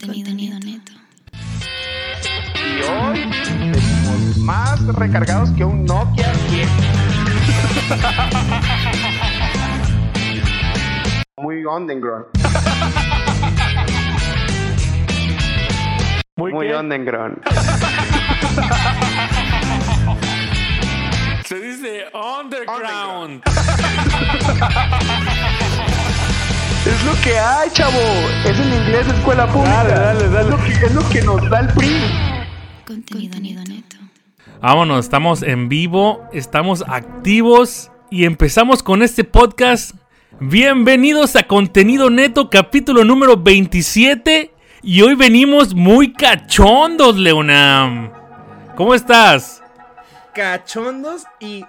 Contenido, neto. Y hoy venimos más recargados que un Nokia 10. Muy underground. Muy, Muy underground. Se dice underground. Es lo que hay, chavo. Es en inglés de escuela pública. Dale, dale, dale. Es lo que, es lo que nos da el PRI. Contenido, neto. Vámonos, estamos en vivo, estamos activos y empezamos con este podcast. Bienvenidos a Contenido Neto, capítulo número 27. Y hoy venimos muy cachondos, Leonam. ¿Cómo estás? cachondos y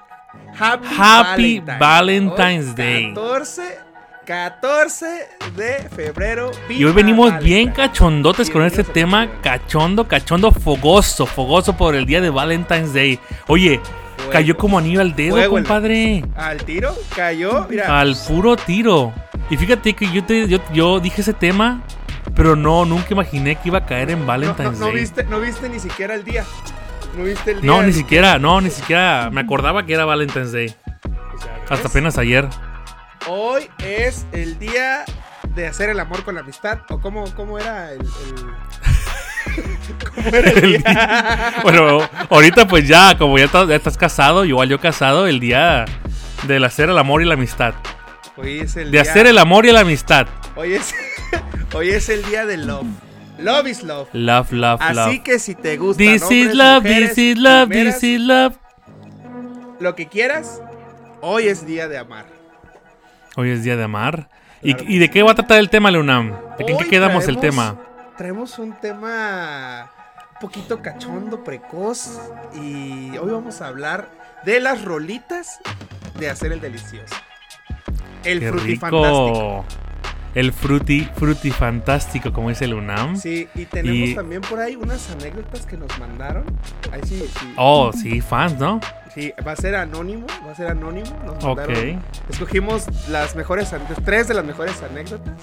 Happy, Happy Valentine. Valentine's Hoy, Day. 14, 14 de febrero. Y hoy venimos bien cachondotes con este tema, cachondo, cachondo, fogoso, fogoso por el día de Valentine's Day. Oye, Fuego. cayó como anillo al dedo, Fuego compadre. Al tiro, cayó, mira. Al puro tiro. Y fíjate que yo, te, yo, yo dije ese tema, pero no, nunca imaginé que iba a caer en no, no, Valentine's no Day. viste, no viste ni siquiera el día. No viste el día. No, ni siquiera, no, ni siquiera me acordaba que era Valentine's Day. Hasta apenas ayer. Hoy es el día de hacer el amor con la amistad. ¿O cómo, cómo era el. el- ¿Cómo era el día? Bueno, ahorita pues ya, como ya estás, ya estás casado, igual yo casado, el día del hacer el amor y la amistad. Hoy es el De día. hacer el amor y la amistad. Hoy es, hoy es el día del love. Love is love. Love, love, Así love. que si te gusta This is love, this is love, this is love. lo que quieras, hoy es día de amar. Hoy es día de amar. ¿Y, Claro. y de qué va a tratar el tema, Leonam? ¿De qué, Hoy quedamos el tema? Traemos un tema un poquito cachondo, precoz y hoy vamos a hablar de las rolitas de hacer el delicioso. El Qué rico. El fruti, frutifantástico, como dice el UNAM. Sí, y tenemos Y- también por ahí unas anécdotas que nos mandaron. Ahí sí, sí. Oh, sí, fans, ¿no? Sí, va a ser anónimo, va a ser anónimo. Nos Ok. mandaron- Escogimos las mejores tres de las mejores anécdotas.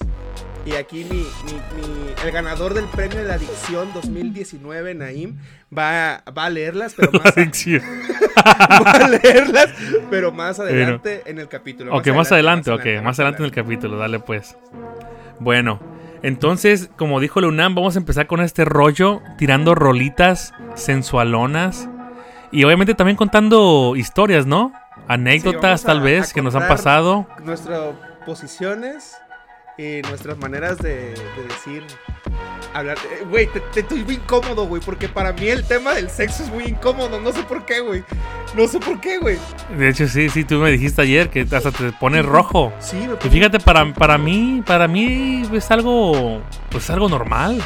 Y aquí mi, mi- mi- el ganador del premio de la adicción 2019, Naim, va, va a leerlas, pero más, Adicción. va a leerlas, pero más adelante en el capítulo. ok, más adelante, ok, más adelante en el capítulo, dale pues. Bueno, entonces, como dijo el UNAM, vamos a empezar con este rollo, tirando rolitas sensualonas. Y obviamente también contando historias, ¿no? Anécdotas, tal vez, que nos han pasado. Nuestras posiciones y nuestras maneras de, de decir. Hablar. eh, Güey, te, te estoy muy incómodo, güey, porque para mí el tema del sexo es muy incómodo. No sé por qué, güey. No sé por qué, güey. De hecho, sí, sí, tú me dijiste ayer que hasta te pones rojo. Sí, me Y fíjate, para, para mí, para mí es algo, pues algo normal.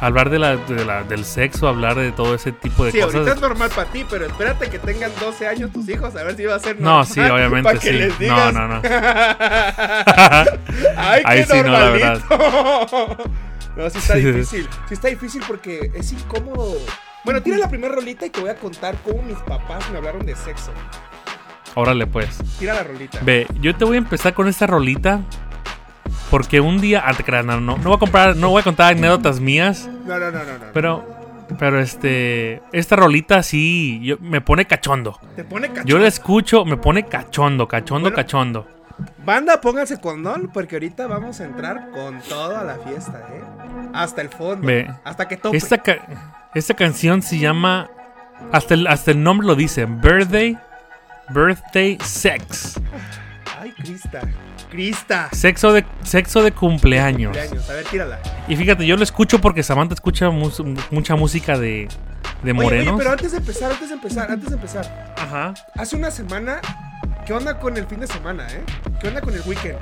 Hablar de la, de la- del sexo, hablar de todo ese tipo de Sí, ahorita cosas. es normal para ti, pero espérate que tengan 12 años tus hijos, a ver si va a ser No, normal. sí, obviamente para que sí. les No, digas. no, no. Ay, Ahí qué sí, no, la normalito. No, sí está Sí. difícil. Sí está difícil porque es incómodo. Bueno, tira la primera rolita y te voy a contar cómo mis papás me hablaron de sexo. Órale, pues. Tira la rolita. Ve, yo te voy a empezar con esta rolita. Porque un día. Ah, te no, no, no voy a comprar, no voy a contar anécdotas mías. No, no, no, no, no. Pero. Pero este. Esta rolita sí. yo- me pone cachondo. te pone cachondo. Yo la escucho, me pone cachondo, cachondo, Bueno. cachondo. Banda, pónganse condón porque ahorita vamos a entrar con todo a la fiesta, ¿eh? Hasta el fondo. Ve. Hasta que tope. Esta, ca- esta canción se llama. Hasta el, hasta el nombre lo dice: Birthday. Birthday Sex. Ay, Crista. Crista. Sexo de, sexo de cumpleaños. Cumpleaños. A ver, tírala. Y fíjate, yo lo escucho porque Samantha escucha mucha música de, de Oye, oye, morenos. pero antes de empezar, antes de empezar, antes de empezar. Ajá. Hace una semana, ¿qué onda con el fin de semana, eh? ¿Qué onda con el weekend?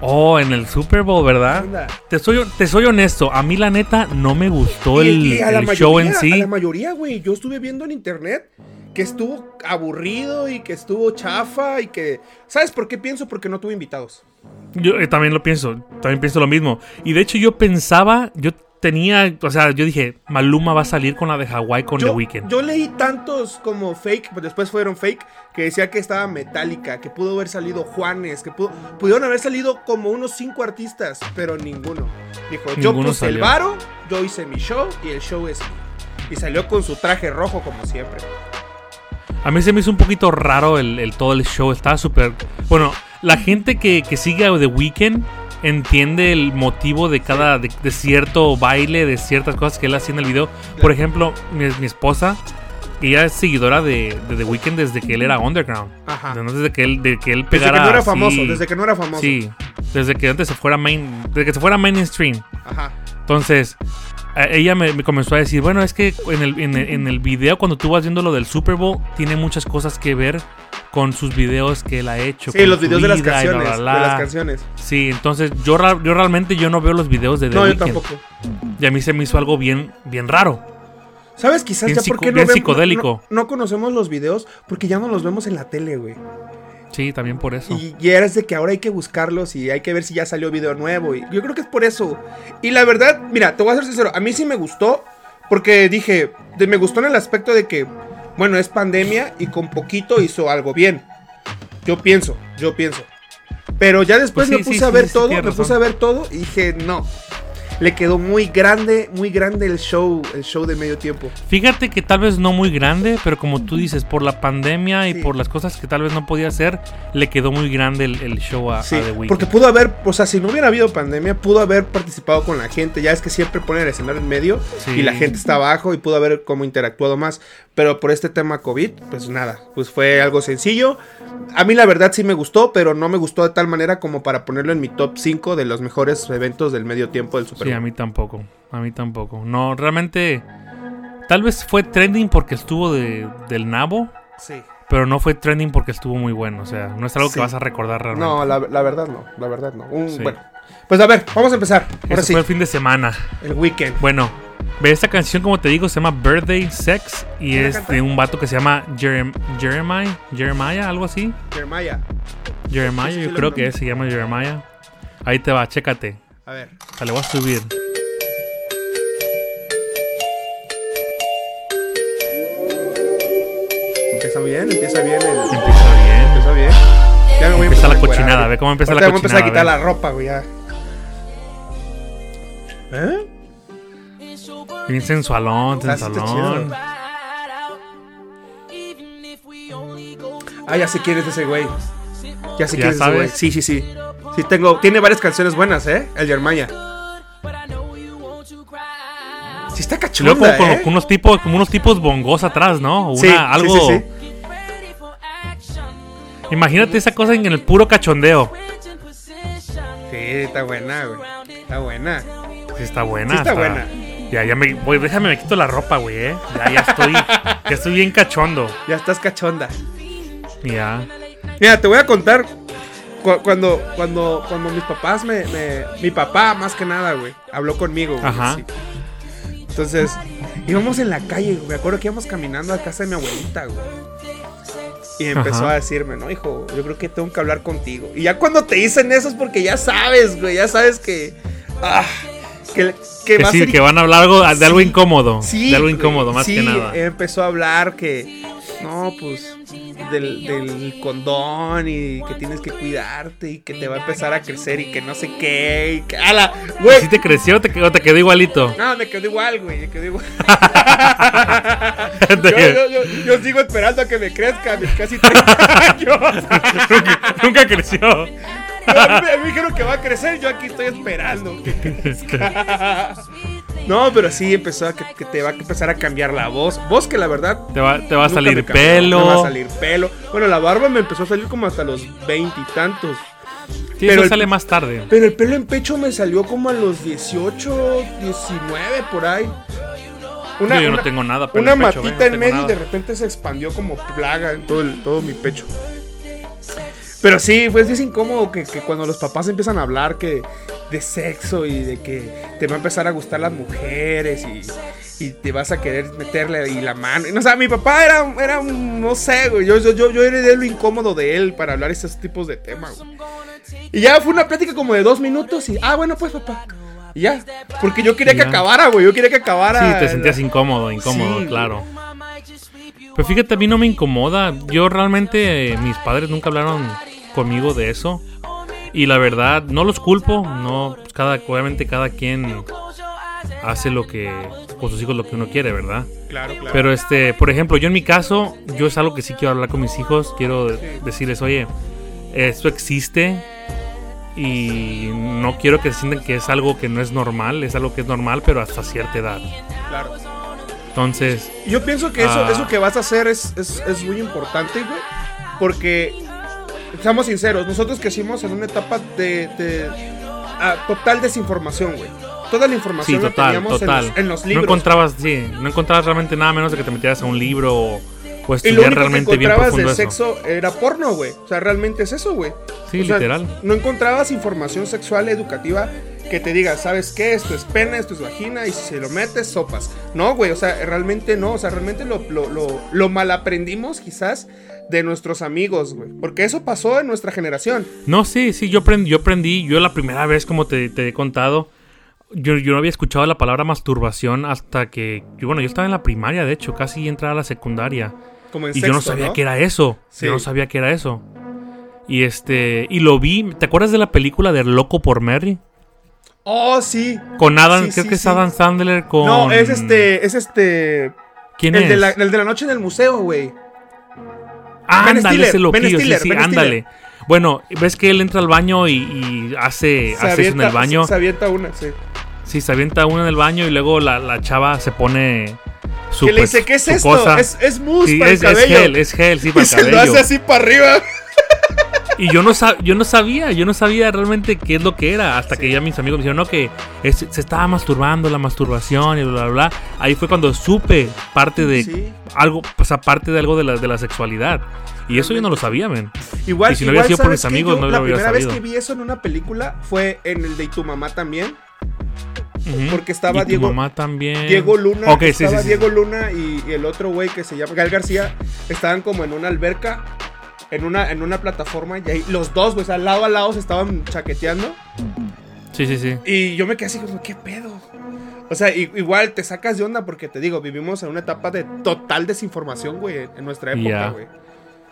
Oh, en el Super Bowl, ¿Qué ¿verdad? Te soy, te soy honesto, a mí la neta no me gustó Y- el, y a el mayoría, show en A sí. la mayoría, güey. Yo estuve viendo en internet que estuvo aburrido y que estuvo chafa y que. ¿Sabes por qué pienso? Porque no tuve invitados. Yo eh, también lo pienso, también pienso lo mismo. Y de hecho yo pensaba, yo tenía, o sea, yo dije, Maluma va a salir con la de Hawái con The Yo, Weeknd. yo leí tantos como fake, pues después fueron fake, que decía que estaba Metallica, que pudo haber salido Juanes, que pudo, pudieron haber salido como unos cinco artistas, pero ninguno. Dijo, yo Ninguno puse el salió. varo, yo hice mi show y el show es mío. Y salió con su traje rojo como siempre. A mí se me hizo un poquito raro el, el- todo el show. Estaba súper. Bueno, la gente que, que sigue a The Weeknd entiende el motivo de cada. De, de cierto baile, de ciertas cosas que él hacía en el video. Por ejemplo, mi, mi esposa, ella es seguidora de, de The Weeknd desde que él era underground. Ajá. Desde que él, de que él Desde pegara. que no era famoso, desde que no era famoso. Sí, desde que antes se fuera main. Desde que se fuera mainstream. Ajá. Entonces, ella me, me comenzó a decir, bueno, es que en el, en, el, en el video, cuando tú vas viendo lo del Super Bowl, tiene muchas cosas que ver con sus videos que él ha hecho. Sí, con los videos de las canciones. bla, De bla. las canciones. Sí, entonces yo, yo realmente yo no veo los videos de The No, yo tampoco. Y a mí se me hizo algo bien, bien raro. ¿Sabes quizás Bien ya psico- por qué no, bien vemos- psicodélico. no, no conocemos los videos? Porque ya no los vemos en la tele, güey. Sí, también por eso. Y, y eres de que ahora hay que buscarlos y hay que ver si ya salió video nuevo. Y yo creo que es por eso. Y la verdad, mira, te voy a ser sincero. A mí sí me gustó. Porque dije, de- me gustó en el aspecto de que, bueno, es pandemia y con poquito hizo algo bien. Yo pienso, yo pienso. Pero ya después Pues sí, me puse sí, a ver sí, todo, me puse a ver todo y dije, no. Le quedó muy grande, muy grande el show, el show de medio tiempo. Fíjate que tal vez no muy grande, pero como tú dices, por la pandemia y Sí. por las cosas que tal vez no podía hacer, le quedó muy grande el, el show a, a Sí, The Weeknd. porque pudo haber, o sea, si no hubiera habido pandemia, pudo haber participado con la gente. Ya es que siempre ponen el escenario en medio Sí. y la gente está abajo y pudo haber como interactuado más. Pero por este tema COVID, pues nada, pues fue algo sencillo. A mí la verdad sí me gustó, pero no me gustó de tal manera como para ponerlo en mi top 5 de los mejores eventos del medio tiempo del Super Sí, a mí tampoco. A mí tampoco. No, realmente. Tal vez fue trending porque estuvo de, del nabo, Sí. pero no fue trending porque estuvo muy bueno. O sea, no es algo Sí. que vas a recordar realmente. No, la, la verdad no, la verdad no. Un- Sí. Bueno, pues a ver, vamos a empezar. Ahora sí, fue el fin de semana. el weekend. Bueno, ve esta canción, como te digo, se llama Birthday Sex y ¿Quién la es canta? de un vato que se llama Jerem Jeremiah, Jeremiah, algo así. Jeremiah. Jeremiah, yo creo que es, se llama Jeremiah. Ahí te va, chécate. A ver. Te le voy a subir. Empieza bien, empieza bien el. Empieza bien. Empieza bien. Ya me voy a Empieza empezar la a cochinada, güey. ve cómo empieza la me voy a empezar a cochinada. quitar la ropa, güey, ya. ¿Eh? Bien sensualón, está sensualón. Ah, ya sé quién es ese güey. Ya sé ¿Ya quién es ese güey. Sí, sí, sí. Sí, tengo. Tiene varias canciones buenas, ¿eh? El Jeremiah. Sí, está Luego cachonda, como, ¿eh? con unos tipos, como unos tipos bongos atrás, ¿no? Una, Sí, algo. sí. Imagínate esa cosa en el puro cachondeo. Sí, está buena, güey. Está buena. Sí, está buena. Sí está buena. Ya, ya me voy, déjame me quito la ropa, güey, eh. Ya, ya estoy, ya estoy bien cachondo. Ya estás cachonda. Ya. Mira, te voy a contar cuando, cuando, cuando mis papás me, me- Mi papá, más que nada, güey, habló conmigo, güey. Ajá. así. Entonces, íbamos en la calle, güey. Me acuerdo que íbamos caminando a casa de mi abuelita, güey. Y empezó Ajá. a decirme, no, hijo, yo creo que tengo que hablar contigo. Y ya cuando te dicen eso es porque ya sabes, güey. Ya sabes que. Ah, que, que Que sí, que van a hablar algo, de algo Sí, incómodo. Sí, de algo incómodo, más que nada. Empezó a hablar que, no, pues, del, del condón y que tienes que cuidarte y que te va a empezar a crecer y que no sé qué. Y que, ¡Hala! Güey. ¿Sí te creció o te, quedó- te quedó igualito? No, me quedó igual, güey, me quedó igual. yo, yo, yo, yo sigo esperando a que me crezca, mis casi 30 años. nunca, nunca creció. No, a mí me dijeron que va a crecer, yo aquí estoy esperando. que crezca. No, pero sí empezó a que, que te va a empezar a cambiar la voz. Voz que la verdad Te va, te va a salir cambió, pelo. Me va a salir pelo. Bueno, la barba me empezó a salir como hasta los veintitantos. Sí, pero eso el- sale más tarde. Pero el pelo en pecho me salió como a los 18, 19 por ahí. yo, yo no tengo nada. pelo una en pecho, matita no en medio y de repente se expandió como plaga en todo, el- todo mi pecho. Pero sí, pues es incómodo que, que cuando los papás empiezan a hablar que de sexo y de que te va a empezar a gustar las mujeres y, y te vas a querer meterle ahí la mano. Y, no, o sea, mi papá era, era un, no sé, güey, yo, yo, yo, yo heredé lo incómodo de él para hablar esos tipos de temas, güey. Y ya fue una plática como de dos minutos y, ah, bueno, pues papá. Y ya. Porque yo quería Y que acabara, güey. Yo quería que acabara. Sí, te sentías incómodo, incómodo, Sí, claro. Pero fíjate, a mí no me incomoda. Yo realmente, eh, mis padres nunca hablaron conmigo de eso. Y la verdad, no los culpo. No, pues cada, obviamente cada quien hace lo que, con sus hijos lo que uno quiere, ¿verdad? Claro, claro. Pero este, por ejemplo, yo en mi caso, yo es algo que sí quiero hablar con mis hijos. Quiero decirles, oye, esto existe y no quiero que sientan que es algo que no es normal. Es algo que es normal, pero hasta cierta edad. claro. Entonces, Yo pienso que eso, Ah. eso que vas a hacer es, es, es muy importante, güey. Porque, seamos sinceros, nosotros crecimos en una etapa de, de total desinformación, güey. Toda la sí, información la total, teníamos total. En, los, en los No libros. encontrabas, sí, no encontrabas realmente nada menos de que te metieras a un libro o, o y lo estudiar único que realmente bien encontrabas de eso. sexo era porno, güey. O sea, realmente es eso, güey. Sí, O sea, literal. No encontrabas información sexual educativa que te diga, ¿sabes qué? Esto es pena, esto es vagina, y si se lo metes, sopas. No, güey, o sea, realmente no, o sea, realmente lo, lo, lo, lo malaprendimos quizás de nuestros amigos, güey. Porque eso pasó en nuestra generación. No, sí, sí, yo aprendí, yo aprendí, yo la primera vez, como te, te he contado, yo, yo no había escuchado la palabra masturbación hasta que, yo, bueno, yo estaba en la primaria, de hecho, casi entraba a la secundaria. Como en Y sexto, yo no sabía que era eso. Sí. Yo no sabía que era eso. Y este, y lo vi, ¿te acuerdas de la película de Loco por Mary? Oh, sí. Con Adam, Sí, creo sí, que es. Adam Sandler con... No, es este, es este... ¿Quién el, es? De la, el de la noche en el museo, güey. Ah, ándale, ese loquillo, sí, sí, ándale. Bueno, ves que él entra al baño y, y hace, Se hace eso en el baño. Se, se avienta una, sí. Sí, se avienta uno en el baño y luego la, la chava se pone su, que le pues, dice, ¿qué es esto? cosa. Es, es mousse Sí, para es, el es cabello. gel, es gel, sí, para y el se lo cabello. hace así para arriba. Y yo no, sab- yo no sabía, yo no sabía realmente qué es lo que era. Hasta que ya mis amigos me dijeron, no, que es- se estaba masturbando, la masturbación y bla, bla, bla. Ahí fue cuando supe parte de Sí. algo, pues aparte de algo de la, de la sexualidad. Y eso yo no lo sabía, men. Igual, Y si no igual, hubiera sido por ¿sabes mis amigos, Yo no lo La hubiera primera vez sabido. que vi eso en una película fue en el de Y tu mamá también. Porque estaba Y tu Diego- mamá también. Diego Luna, Ok, sí, sí, estaba sí. Diego Luna y, y el otro güey que se llama Gal García estaban como en una alberca, en una, en una plataforma y ahí los dos, pues al lado a lado se estaban chaqueteando Sí, sí, sí. y yo me quedé así como, ¿qué pedo? O sea, igual te sacas de onda porque te digo, vivimos en una etapa de total desinformación, güey, en nuestra época, güey.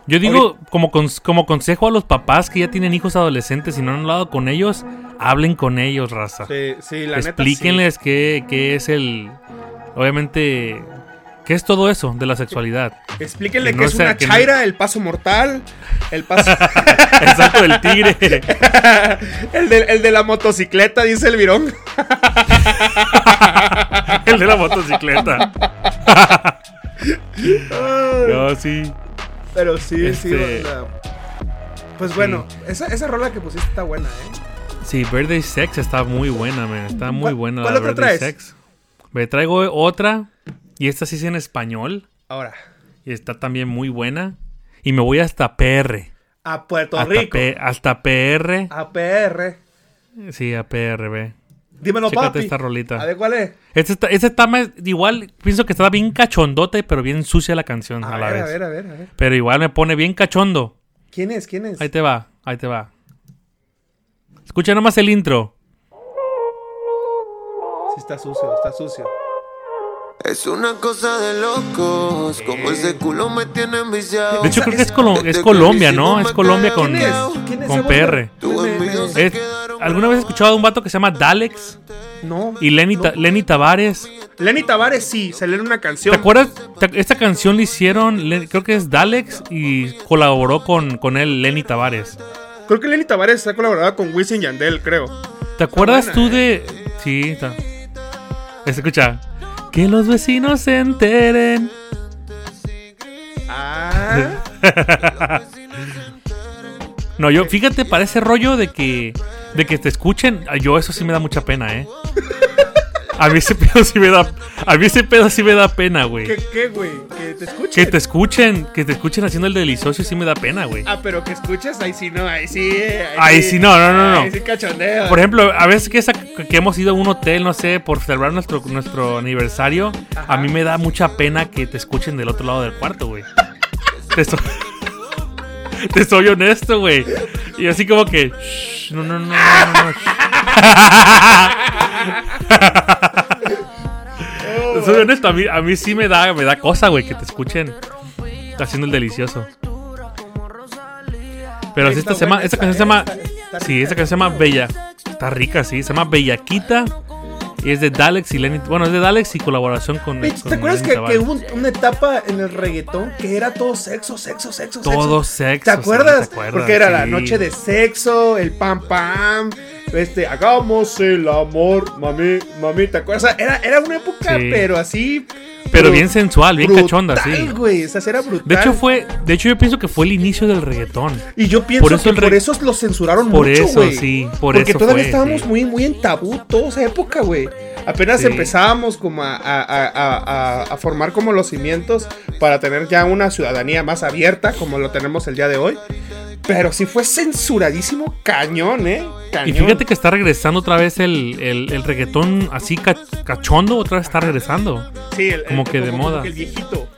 Yo digo, como, cons- como consejo a los papás que ya tienen hijos adolescentes y no han hablado con ellos, hablen con ellos, raza. Sí, sí, la neta. sí. Explíquenles qué, qué es el. Obviamente, ¿qué es todo eso de la sexualidad? Explíquenle Que es sea- una que no- chaira, el paso mortal, el paso. El tigre. el, de, el de la motocicleta, dice el virón. el de la motocicleta. No, sí. Pero sí, sí. Este- la- Pues bueno, esa, esa rola que pusiste está buena, ¿eh? Sí, Birthday Sex está muy buena, man. Está muy ¿Cuál- buena cuál la otra Birthday traes? Sex. Me traigo otra. Y esta sí es en español. Ahora, Y está también muy buena. Y me voy hasta PR. a Puerto Hasta, Rico. P- hasta PR. A PR. Sí, a PR, ve. Dímelo, Chécate papi. esta rolita. A ver cuál es. Este está, este está más- igual, pienso que está bien cachondote, pero bien sucia la canción a, A, la ver, vez. a ver, a ver, a ver. Pero igual me pone bien cachondo. ¿Quién es? ¿Quién es? Ahí te va, ahí te va. Escucha nomás el intro. Sí, está sucio, está sucio. Es una cosa de locos, como ese culo me tiene enviciado. De hecho, creo que es, Esa- Colo- es Colombia, ¿no? Es Colombia con, ¿Quién es? ¿Quién es con PR. Es- ¿Alguna vez has escuchado de un vato que se llama Dalex? No. Y Lenny, no. Ta- Lenny Tavares. Lenny Tavares sí, se lee una canción. ¿Te acuerdas? Esta canción la hicieron, Le- creo que es Dalex y colaboró con, con él Lenny Tavares. Creo que Lenny Tavares ha colaborado con Wisin Yandel, creo. ¿Te acuerdas buena, tú ¿eh? de...? Sí, está. Escucha. Que los vecinos se enteren. Ah. No, yo, fíjate, para ese rollo de que, de que te escuchen, yo eso sí me da mucha pena, ¿eh? A mí ese pedo sí me da, a mí ese pedo sí me da pena, güey. ¿Qué, qué, güey? Que te escuchen. Que te escuchen, que te escuchen haciendo el delicioso sí me da pena, güey. Ah, pero que escuches, ahí sí, no, ahí sí. Ahí sí, no, no, no, no. Ahí sí cachondeo. Por ejemplo, a veces que, esa- que hemos ido a un hotel, no sé, por celebrar nuestro, nuestro aniversario, a mí me da mucha pena que te escuchen del otro lado del cuarto, güey. Te, so- te soy honesto, güey. Y así como que... "Shh, no, no, no, no, no, no, shh". Soy honesto, a mí, a mí sí me da, me da cosa, güey, que te escuchen haciendo el delicioso. Pero sí, esta, se llama, esta canción se llama. Sí, esta canción se llama Bella. Está rica, sí. Se llama Bellaquita. Y es de Dalex y Lenny. Bueno, es de Dalex y colaboración con. Bitch, con ¿Te acuerdas que, que hubo un- una etapa en el reggaetón que era todo sexo, sexo, sexo, sexo? Todo sexo, ¿Te sí, acuerdas? ¿te acuerdas? Porque era la noche de sexo, el pam pam, este, hagamos el amor, mami, mami, ¿te acuerdas? O sea, era, era una época, Sí. pero así. Pero bien sensual, bien cachonda, sí. güey, o sea, era brutal. De hecho, fue. De hecho, yo pienso que fue el inicio del reggaetón. Y yo pienso por eso que por eso lo censuraron Por mucho, eso, güey. sí, por Porque eso todavía fue, estábamos sí. muy, muy en tabú toda esa época, güey. Apenas Sí. empezábamos como a- a- a formar como los cimientos para tener ya una ciudadanía más abierta, como lo tenemos el día de hoy. Pero sí fue censuradísimo cañón, ¿eh? Cañón. Y fíjate que está regresando otra vez el, el, el reggaetón así ca- cachondo, otra vez está regresando. Sí, el- como el- que de moda. que el viejito.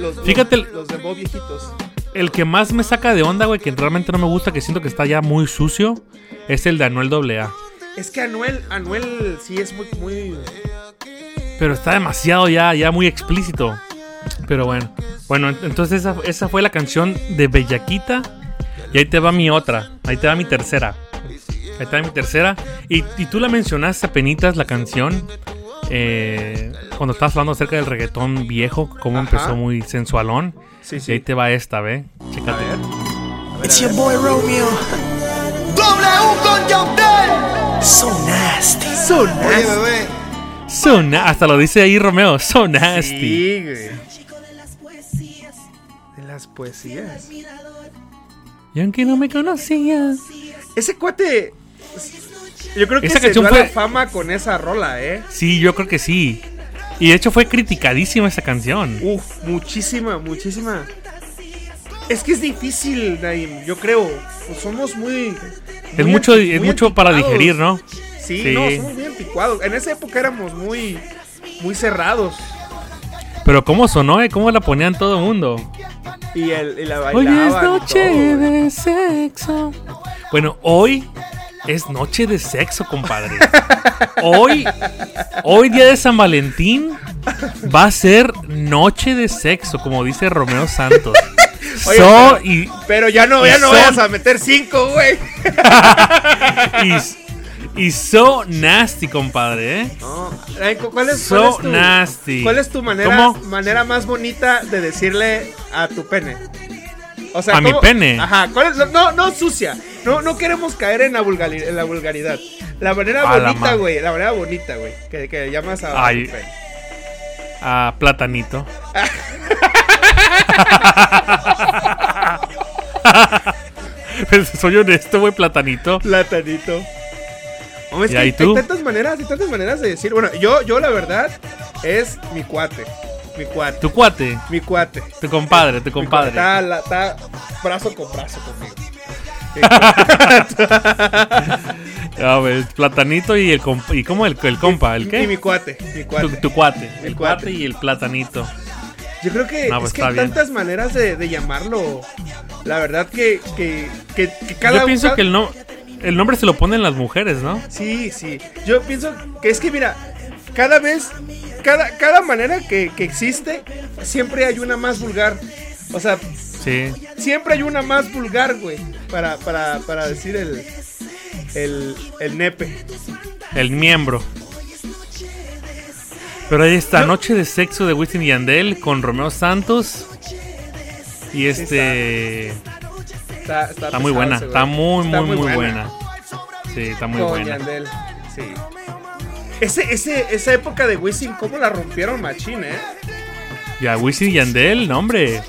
Los, Fíjate los, los dembow viejitos. El que más me saca de onda, güey, que realmente no me gusta, que siento que está ya muy sucio, es el de Anuel AA. Es que Anuel, Anuel sí es muy, muy. Pero está demasiado ya, ya muy explícito. Pero bueno. Bueno, ent- entonces esa, esa fue la canción de Bellaquita. Y ahí te va mi otra. Ahí te va mi tercera. Ahí te va mi tercera. Y, y tú la mencionaste apenitas la canción. eh, cuando estabas hablando acerca del reggaetón viejo, cómo Ajá. empezó muy sensualón. Sí, Y ahí te va esta, ve. A Chécate. ver. It's your boy Romeo. W con Yandel. So nasty. So Oye, nasty. bebé. So na- hasta lo dice ahí Romeo. So nasty. Sí, güey. De las poesías. Y aunque no me conocías. Ese cuate. Yo creo que Esa se dio a la fue- fama con esa rola, ¿eh? Sí, yo creo que sí. Y de hecho fue criticadísima esa canción. Uf, muchísima, muchísima. Es que es difícil, Naim, yo creo. Pues somos muy. Es mucho, es mucho para digerir, ¿no? Sí, Sí. no, somos muy anticuados. En esa época éramos muy. Muy cerrados. Pero cómo sonó, ¿eh? ¿Cómo la ponían todo el mundo? Y, el, y la Hoy bailaban. es y noche todo, de sexo. Bueno, hoy es noche de sexo, compadre. Hoy, hoy día de San Valentín, va a ser noche de sexo, como dice Romeo Santos. Oye, So- pero- y, Pero ya no, ya no son- vayas a meter cinco, güey. y, y so nasty, compadre, ¿eh? No. Cu- ¿Cuál es, So cuál es tu, nasty. ¿Cuál es tu manera, ¿Cómo? manera más bonita de decirle a tu pene? O sea, ¿A mi pene? Ajá, ¿cuál es? No, no sucia. No, no queremos caer en la, vulgari- en la vulgaridad. La manera A bonita, güey. La manera bonita, güey. Que, que llamas a, a Ay. tu pene. A platanito. Pero Soy honesto, güey, platanito. Platanito. Hombre, es ¿Y que ahí hay, tú? hay tantas maneras, hay tantas maneras de decir. Bueno, yo, yo la verdad es mi cuate. Mi cuate. Tu cuate, Mi cuate. tu compadre, tu compadre. Está, la- está brazo con brazo conmigo. A ver, platanito y el compa. ¿Y cómo el, el compa? ¿El Y qué? mi cuate, mi cuate. tu cuate. Mi El cuate. cuate y el platanito. Yo creo que No, es pues que hay bien. tantas maneras de, de llamarlo. La verdad que, que, que, que cada Yo pienso cada- que el, no, el nombre se lo ponen las mujeres, ¿no? Sí, sí. Yo pienso que es que, mira, cada vez, cada, cada manera que, que existe, siempre hay una más vulgar. O sea, Sí. siempre hay una más vulgar, güey. Para, para, para decir el, el, el nepe. El miembro. Pero ahí está, Noche de Sexo de Wisin y Yandel con Romeo Santos. Y este. Está, Está muy pesado buena, está muy, Está muy, muy buena. Sí, está muy Con buena. Yandel, sí. Ese, ese, esa época de Wisin, ¿cómo la rompieron machín, eh? Ya, Wisin y Yandel, no, hombre.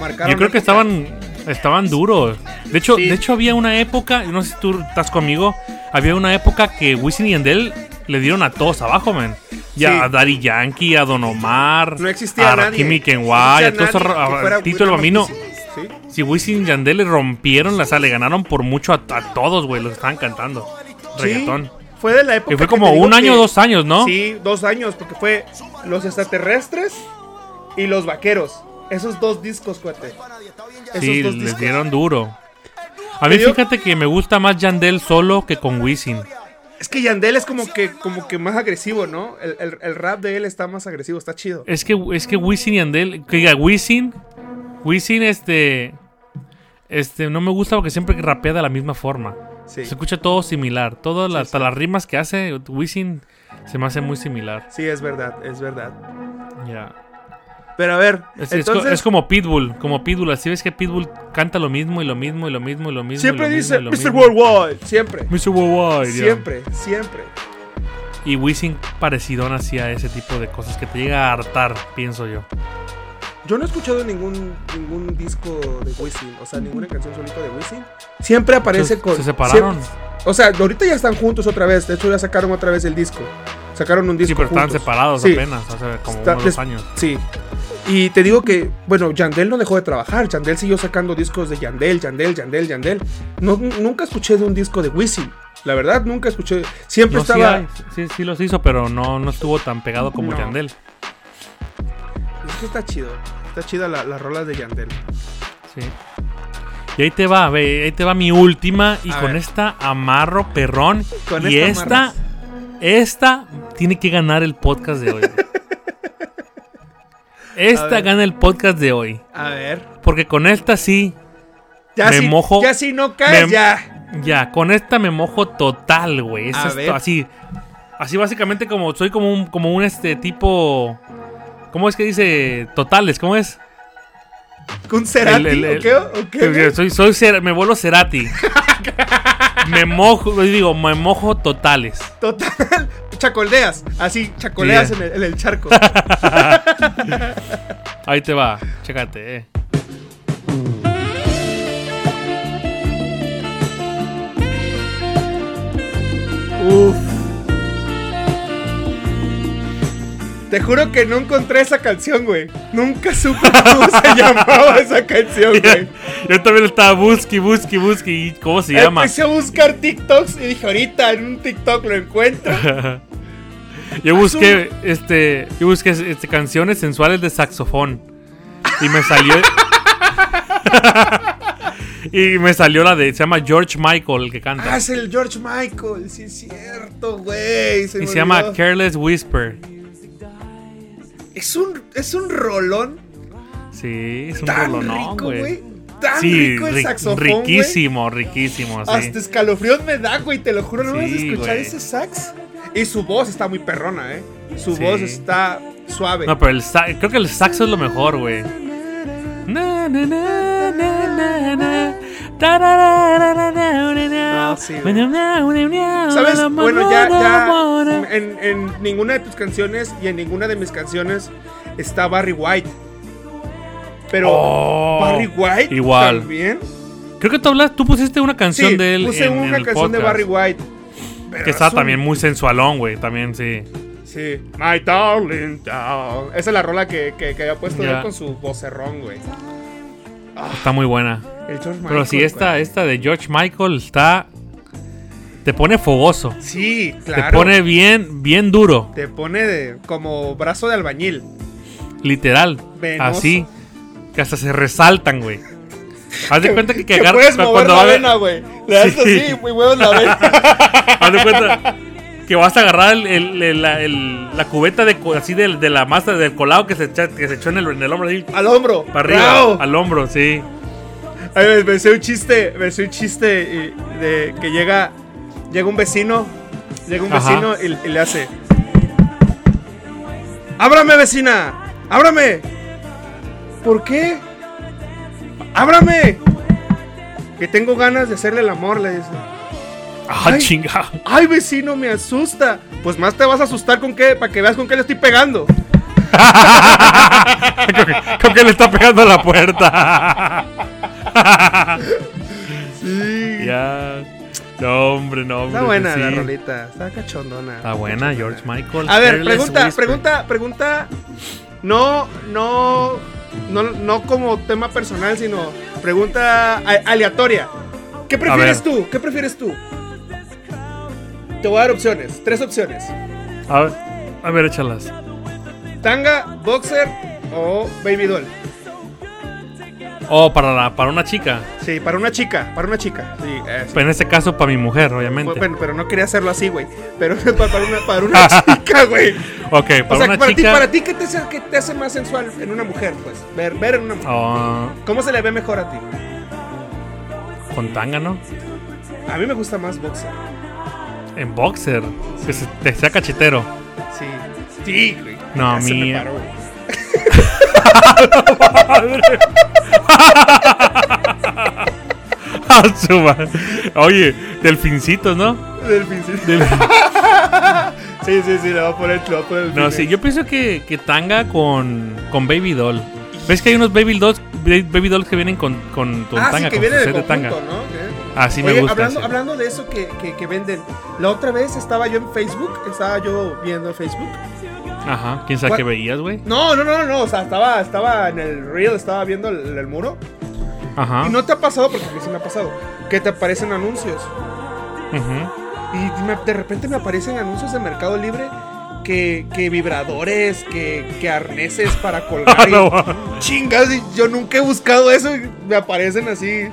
Marcaron Yo creo que estaban estaban duros. De hecho, Sí. de hecho había una época, no sé si tú estás conmigo, había una época que Wisin y Yandel le dieron a todos abajo, man. Ya Sí. a Daddy Yankee, a Don Omar, No existía a. Rakimi No existía a fuera a Tito el muy Bambino. ¿Sí? Si Wisin y Yandel le rompieron, o sea, le ganaron por mucho a, a todos, güey, los estaban cantando. Reggaetón. Sí, fue de la época. Que fue como un año o que- dos años, ¿no? Sí, dos años, porque fue Los Extraterrestres y Los Vaqueros. Esos dos discos, cuate. Esos Sí, dos les discos. dieron duro. A mí fíjate que me gusta más Yandel solo que con Wisin. Es que Yandel es como que, como que más agresivo, ¿no? El, el- el rap de él está más agresivo, está chido. Es que, es que Wisin y Andel, que diga, Wisin, Wisin, este, este, no me gusta porque siempre rapea de la misma forma. Sí. Se escucha todo similar. Todas sí. hasta las rimas que hace Wisin se me hace muy similar. Sí, es verdad, es verdad. Ya. Pero a ver, Es, entonces es como Pitbull, como Pitbull. Así ves que Pitbull canta lo mismo y lo mismo y lo mismo y lo mismo. y siempre lo dice mismo y lo Mr. mismo. Worldwide, siempre. Mr. Worldwide, ya. Siempre, siempre. Y Wisin parecido hacía ese tipo de cosas que te llega a hartar, pienso yo. Yo no he escuchado ningún, ningún disco de Wisin, o sea, ninguna canción solita de Wisin. Siempre aparece Se- con. se separaron. siempre- o sea, ahorita ya están juntos otra vez. De hecho, ya sacaron otra vez el disco. Sacaron un disco. Sí, pero estaban juntos. separados Sí. apenas, hace como Está- unos años. Sí. Y te digo que, bueno, Yandel no dejó de trabajar. Yandel siguió sacando discos de Yandel, Yandel, Yandel, Yandel. No, nunca escuché de un disco de Wisin. La verdad, nunca escuché. Siempre No, sí, estaba. hay, sí, sí los hizo, pero no, no estuvo tan pegado como No. Yandel. Está chido. Está chida la- las rolas de Yandel. Sí. Y ahí te va, ve, ahí te va mi última. Y A con ver. esta amarro perrón. Con y esta esta, tiene que ganar el podcast de hoy. esta gana el podcast de hoy. A ver. Porque con esta sí, Ya Me si, mojo- Ya si no caes, me- ya. ya, con esta me mojo total, güey. Es así. Así básicamente como soy como un, como un este tipo. ¿Cómo es que dice? Totales, ¿cómo es? ¿Con Cerati? El- el- el- ¿O qué? ¿O qué, Que- que güey? soy, soy Cer- me vuelo Cerati. me mojo, digo, me mojo totales. Total. Chacoldeas. Así, chacoleas Sí. en, el, en el charco. Ahí te va, chécate, eh. Uf. Te juro que no encontré esa canción, güey. Nunca supe cómo se llamaba esa canción, güey. Yo también estaba busqui, busqui, busqui. ¿Y ¿Cómo se llama? Empecé a buscar TikToks y dije, ahorita en un TikTok lo encuentro. Yo busqué, este, yo busqué este, canciones sensuales de saxofón. Y me salió. y me salió la de. Se llama George Michael, el que canta. Ah, es el George Michael. Sí, es cierto, güey. Se y se llama. Careless Whisper. Es un, es un rolón Sí, es un tan rolonón, rico, güey. Tan Sí, rico el saxofón, riquísimo, riquísimo, sí. Hasta escalofríos me da, güey. Te lo juro, no vas a Sí, escuchar ese sax. Y su voz está muy perrona, ¿eh? Su Sí. voz está suave. No, pero el creo que el saxo es lo mejor, güey. Na, na, na, no, sí, ¿Sabes? Bueno, ya, ya en, en, ninguna de tus canciones y en ninguna de mis canciones está Barry White. Pero oh, Barry White igual. también. Creo que tú hablas, tú pusiste una canción sí, de él. Puse en, una en el canción podcast. de Barry White. Que está también muy sensualón, güey. También sí. Sí. My darling. Esa es la rola que, que, que había puesto yeah. él con su vocerrón, güey. Está muy buena. El George Pero si esta, güey. esta de George Michael está te pone fogoso, Sí, claro. te pone bien bien duro, Te pone de, como brazo de albañil. literal, Venoso. así que hasta se resaltan, güey. Haz de cuenta que, que que agarra- puedes mover cuando la va- vena, güey. Le das Sí. así, muy mueves la vena. Haz de cuenta que vas a agarrar el- el- el- la, el- la cubeta de así de, la masa del colado que se, echa- que se echó en el, en hombro así, Al hombro. para arriba, al hombro, sí. Ay, me, me sé un chiste, me sé un chiste y- de que llega, llega un vecino, llega un Ajá. vecino y, y le hace, ábrame vecina, ábrame. ¿Por qué? Ábrame. Que tengo ganas de hacerle el amor, le dice. Ah, Ay. chinga. Ay, vecino, me asusta. Pues más te vas a asustar con qué, para que veas con qué le estoy pegando. Creo que- creo que le está pegando a la puerta. Sí. ya. No, hombre, no, hombre. Está buena sí. la rolita, está cachondona. Está buena, George Michael. A ver, pregunta, Whisper. pregunta, pregunta. No, no, no, no como tema personal, sino pregunta aleatoria. ¿Qué prefieres tú? ¿Qué prefieres tú? Te voy a dar opciones, tres opciones. A ver, a ver, échalas. Tanga, boxer o baby doll. Oh, para, la, para una chica. Sí, para una chica, para una chica. Sí, en este caso, para mi mujer, obviamente. Bueno, pero no quería hacerlo así, güey. Pero pa- para una, para una chica, güey. ok, para O sea, una para ti, chica. para ti, ¿qué te, hace, qué te hace más sensual en una mujer? Pues, ver, ver en una mujer. Oh, ¿Cómo se le ve mejor a ti? con tanga, ¿no? A mí me gusta más boxer. En boxer. Que se, sea cachetero. Sí. Sí, güey. No, me paró, su madre. Oye, delfincitos, ¿no? Delfincito. Del- Sí, sí, sí, le voy a poner, le voy a poner el No, sí, yo pienso que, que tanga con, con Baby Doll. ¿Ves que hay unos Baby Dolls, baby dolls que vienen con, con, con Ah, tanga, sí, que con viene de tanga? ¿no? Así Oye, me gusta. hablando, hablando de eso que, que, que venden, la otra vez estaba yo en Facebook, estaba yo viendo Facebook. Ajá, ¿quién sabe qué veías, güey? No, no, no, no, o sea, estaba, estaba en el reel, estaba viendo el, el muro. Ajá. Y no te ha pasado, porque a mí sí me ha pasado, que te aparecen anuncios. ujú. Y me- de repente me aparecen anuncios de Mercado Libre que, que vibradores, que, que arneses para colgar. y- No, Chingas, y yo nunca he buscado eso y me aparecen así.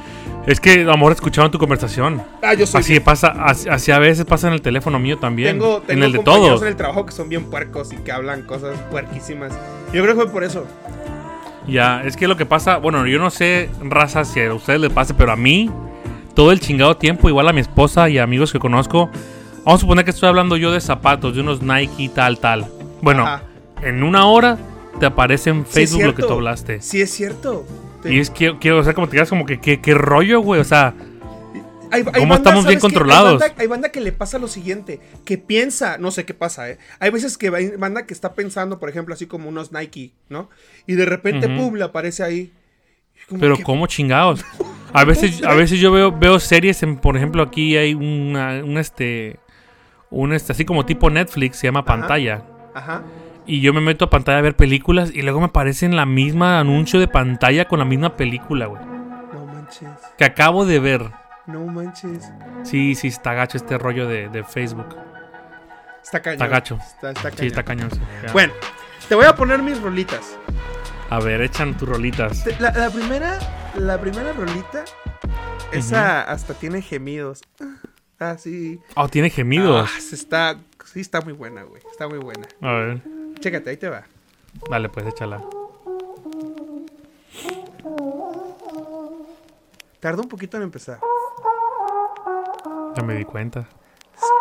Es que, amor, escucharon tu conversación. Ah, yo soy. Así pasa, así, así a veces pasa en el teléfono mío también. Tengo, tengo en el de todos. en el trabajo que son bien puercos y que hablan cosas puerquísimas. Yo creo que fue por eso. Ya, es que lo que pasa, bueno, yo no sé, raza, si a ustedes les pase, pero a mí, todo el chingado tiempo, igual a mi esposa y amigos que conozco, vamos a suponer que estoy hablando yo de zapatos, de unos Nike, tal, tal. Bueno, Ajá. en una hora te aparece en Sí, Facebook lo que tú hablaste. Sí, es cierto. Y es que, quiero, o sea, como te quedas como que, ¿qué, qué rollo, güey? O sea, Hay, hay ¿Cómo estamos bien controlados? Hay banda, hay banda que le pasa lo siguiente, que piensa, no sé qué pasa, ¿eh? Hay veces que hay banda que está pensando, por ejemplo, así como unos Nike, ¿no? Y de repente, Ujú. pum, le aparece ahí. Como pero que- ¿cómo chingados? A veces, a veces yo veo, veo series, en, por ejemplo, aquí hay una, un este, un este, así como tipo Netflix, se llama Pantalla. Ajá. Y yo me meto a pantalla a ver películas y luego me aparecen la misma anuncio de pantalla con la misma película, güey. No manches. Que acabo de ver. No manches. Sí, sí, está gacho este rollo de, de Facebook. Está cañón. Está gacho. Está, está Sí, está cañón. sí. Bueno, te voy a poner mis rolitas. A ver, echan tus rolitas. La, la primera, la primera rolita, esa hasta tiene gemidos. Ah, sí. Oh, tiene gemidos. Ah, está, sí, está muy buena, güey. Está muy buena. A ver, Chécate, ahí te va. dale, pues échala. Tardó un poquito en empezar. Ya me di cuenta.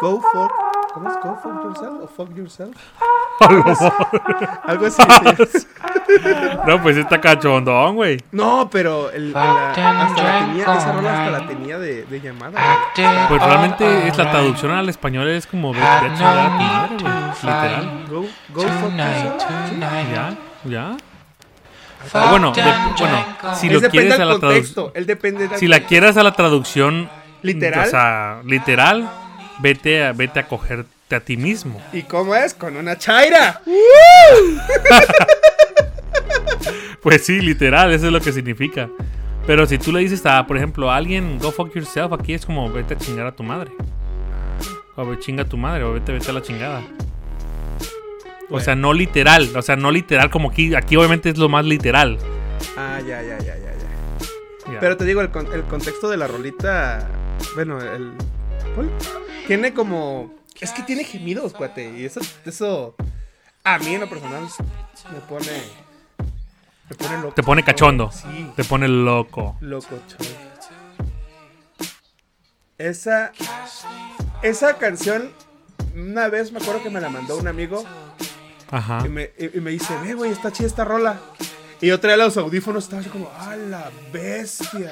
Go fuck. ¿Cómo es? Go fuck yourself o fuck yourself? Algo así. sí. No, pues está cachondón, güey. No, pero el, la- hasta la tenía, esa rola hasta la tenía de, de llamada. güey. Pues realmente es la traducción al español es como de, de chingar a tu madre, güey. Literal. Go, go yourself. sí. Ya, ya. Pero bueno, de- bueno, si lo quieres a la traducción. Si la quieres a la traducción Literal. o sea, literal, vete a, vete a cogerte a ti mismo. ¿Y cómo es? Con una chaira. Pues sí, literal, eso es lo que significa. Pero si tú le dices a, por ejemplo, a alguien, go fuck yourself, aquí es como vete a chingar a tu madre. O chinga a tu madre, o vete, vete a la chingada. O sea, no literal, o sea, no literal como aquí, aquí obviamente es lo más literal. Ah, ya, ya, ya, ya, ya. Ya. Pero te digo, el, el contexto de la rolita. Bueno, el. ¿cuál? Tiene como. Es que tiene gemidos, cuate. Y eso, eso. A mí en lo personal me pone. Me pone loco. Te pone cachondo. Sí, Te pone loco. loco. Esa. Esa canción. Una vez me acuerdo que me la mandó un amigo. Ajá. Y me, y- me dice, ve, güey, está chida esta rola. Y yo traía los audífonos, estaba así como, ¡ah, la bestia!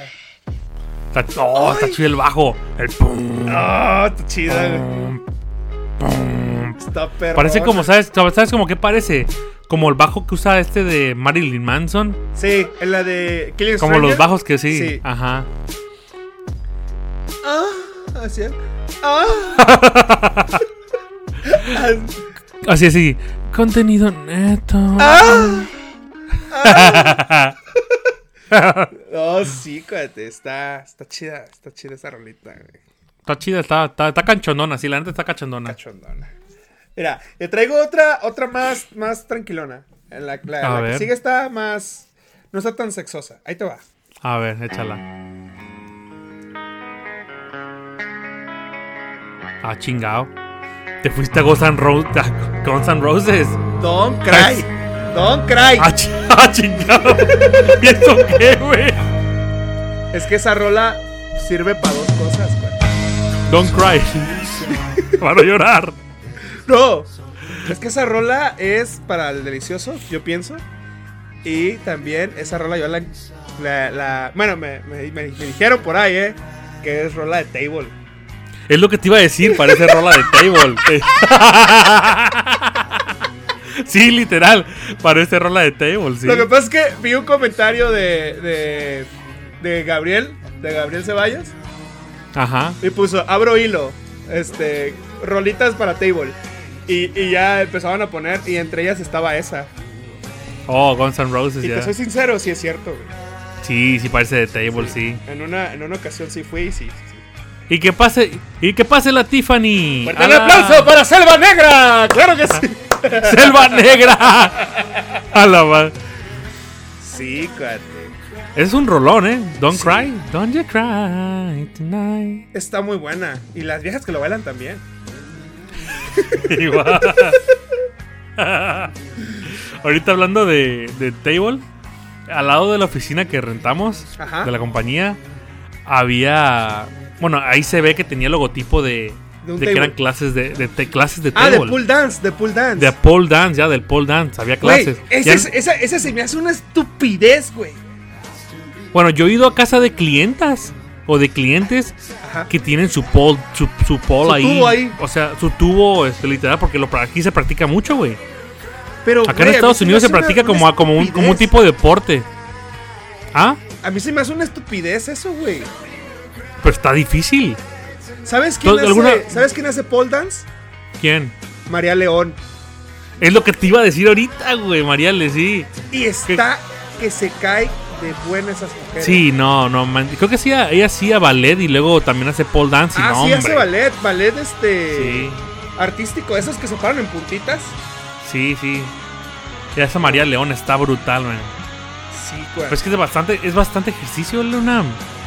Está, oh, está chido el bajo. El pum, ¡Ah, está chida! pum, pum. Está perro. Parece como, ¿sabes? ¿Sabes como qué parece? Como el bajo que usa este de Marilyn Manson. Sí, en la de Killing Como Stranger. los bajos que sí. Sí. Ajá. ¡Ah! Así es. ¡Ah! Así, así. Contenido neto. ¡Ah! Oh, sí, cuate, está, está chida, está chida esa rolita, güey. Está chida, está, está, está canchondona. Sí, la neta está cachondona. Cachondona. Mira, te traigo otra, otra más, más tranquilona. La, la- la que sigue está más, no está tan sexosa. Ahí te va. A ver, échala. Ah, chingao. Te fuiste a Guns N' Roses. Don't cry. Don't cry. Ah, ah, chingao. ¿Y eso qué, güey? Es que esa rola sirve para dos cosas, güey. Don't cry. Para llorar. No. Es que esa rola es para el delicioso, yo pienso. Y también esa rola yo la... la- la- bueno, me, me- me- me dijeron por ahí, ¿eh? Que es rola de table. Es lo que te iba a decir, parece rola de table. sí, literal. Parece rola de table, sí. Lo que pasa es que vi un comentario de, de, de Gabriel, de Gabriel Ceballos, Ajá. y puso, abro hilo, este, rolitas para table. Y, y ya empezaban a poner, y entre ellas estaba esa. Oh, Guns N' Roses, Y ya. te soy sincero, sí es cierto, güey. Sí, sí parece de table, sí. En una, en una ocasión sí fui y sí. Y que pase, y que pase la Tiffany. ¡Fuerte ¡A el la aplauso para Selva Negra! ¡Claro que sí! Selva Negra. A la ma- sí, cuate. Es un rolón, ¿eh? Don't cry. Don't you cry tonight. Está muy buena. Y las viejas que lo bailan también. Igual. Ahorita hablando de, de Table, al lado de la oficina que rentamos, Ajá. de la compañía, había. Bueno, ahí se ve que tenía el logotipo de, De que eran clases de, de- de clases de Ah, table. de pool dance, de pool dance. De pole dance, ya, del pole dance. Había clases. es- esa, esa se me hace una estupidez, güey. Bueno, yo he ido a casa de clientas o de clientes Ajá. que tienen su pole, su, su pole Su ahí. tubo ahí. O sea, su tubo este, literal, porque lo, aquí se practica mucho, güey. Pero, Acá en Estados Unidos se una- practica una como, a- como, un, como un tipo de deporte. ¿Ah? A mí se me hace una estupidez eso, güey. Pero está difícil. ¿Sabes quién, ¿Tú- hace, alguna- ¿Sabes quién hace pole dance? ¿Quién? María León. Es lo que te iba a decir ahorita, güey, Mariale, sí. Y está que se cae de buena esas mujeres. Sí, no, no, man. Creo que sí, ella hacía ballet y luego también hace pole dance. y Ah, no, sí, hace hombre. ballet. Ballet, este. Sí, Artístico. Esos que se paran en puntitas. sí, sí. Y esa María León está brutal, man. Sí, güey. Pero es que es bastante, es bastante ejercicio, Luna.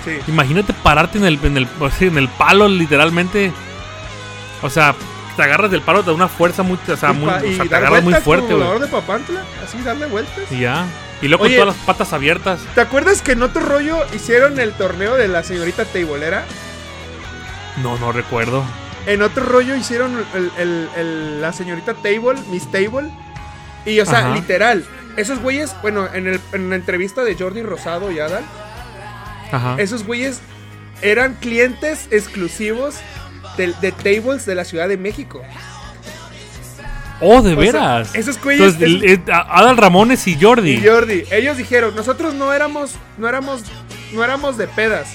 sí. Imagínate pararte en el, en el, en el palo, literalmente. O sea, te agarras del palo de una fuerza muy, o sea, muy, o sea, te agarras muy fuerte, güey. de Papantla. Así, darle vueltas. Y ya. Y luego Oye. con todas las patas abiertas. ¿Te acuerdas que en otro rollo hicieron el torneo de la señorita Teibolera? No, no recuerdo. En otro rollo hicieron el- el- el- la señorita Table, Miss Table. Y, o sea, Ajá. literal, esos güeyes, bueno, en, el- en la entrevista de Jordi Rosado y Adal, Ajá. esos güeyes eran clientes exclusivos de, de tables de la Ciudad de México. Oh, de O sea, veras. esos güeyes. Entonces, Adal Ramones y Jordi. y Jordi, ellos dijeron, nosotros no éramos, no éramos, no éramos de pedas.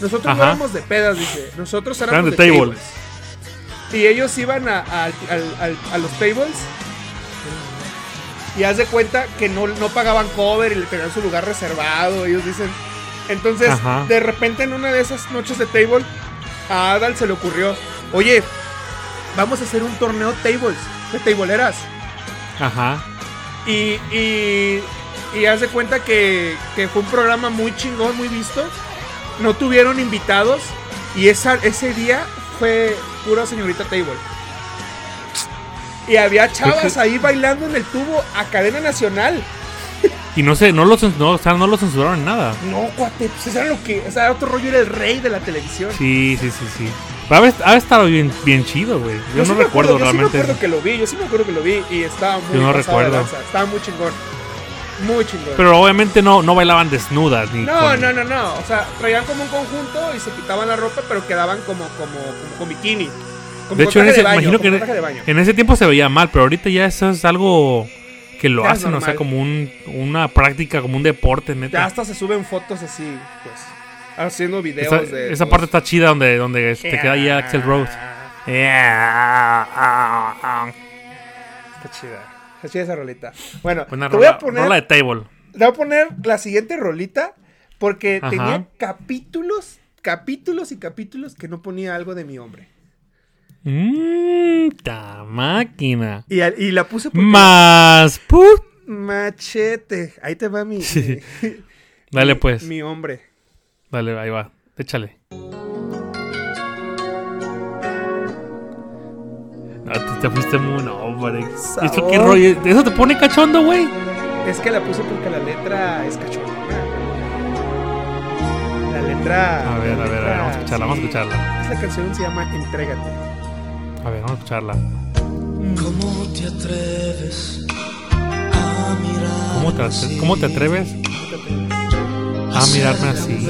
Nosotros no éramos de pedas, dice. Nosotros éramos Eran de de, table. tables. Y ellos iban a los tables. Y haz de cuenta que no, no pagaban cover y le tenían su lugar reservado. Ellos dicen. Entonces, Ajá. de repente en una de esas noches de table, a Adal se le ocurrió: Oye, vamos a hacer un torneo tables, de tableeras. Ajá. Y, y, y haz de cuenta que, que fue un programa muy chingón, muy visto. No tuvieron invitados. Y esa, ese día fue pura señorita Table. Y había chavas ahí bailando en el tubo a cadena nacional. Y no sé, no lo, no, o sea, no lo censuraron en nada. No, cuate, pues era lo que. O sea, otro rollo era el rey de la televisión. Sí, sí, sí, sí. Pero ha estar bien, bien chido, güey. Yo, sí no me recuerdo acuerdo, yo realmente. Sí me acuerdo que lo vi, yo sí me acuerdo que lo vi y estaba muy Yo no recuerdo. Estaba muy chingón. Muy chingón. Pero obviamente no, no bailaban desnudas. Ni No, con- no, no, no. O sea, traían como un conjunto y se quitaban la ropa, pero quedaban como, como, como con bikini. De hecho, en ese, de baño, imagino que en, ese tiempo se veía mal, pero ahorita ya eso es algo que lo Ya hacen, o sea, como un, una práctica, como un deporte, Ya neta. hasta se suben fotos así, pues, haciendo videos Esa, de... esa parte está chida donde, donde te queda ahí Axel Rose. Está chida. Está chida esa rolita. Bueno, Buena te voy a poner... rola de table. Te voy a poner la siguiente rolita porque Ajá. tenía capítulos, capítulos y capítulos que no ponía algo de mi hombre. Mmm, ta máquina. Y, al- y la puse porque... Más put. Machete. Ahí te va mi... Sí. Dale pues. Mi hombre. Dale, ahí va. Échale. No, te, te fuiste muy... No, hombre. ¿Eso te pone cachondo, güey? Es que la puse porque la letra es cachorrona. La letra. A ver, a ver, a ver, vamos a escucharla, vamos a escucharla. Es la canción se llama Entrégate. A ver, vamos a escucharla. ¿Cómo te atreves a mirar? ¿Cómo te, atre- cómo te atreves a mirarme así?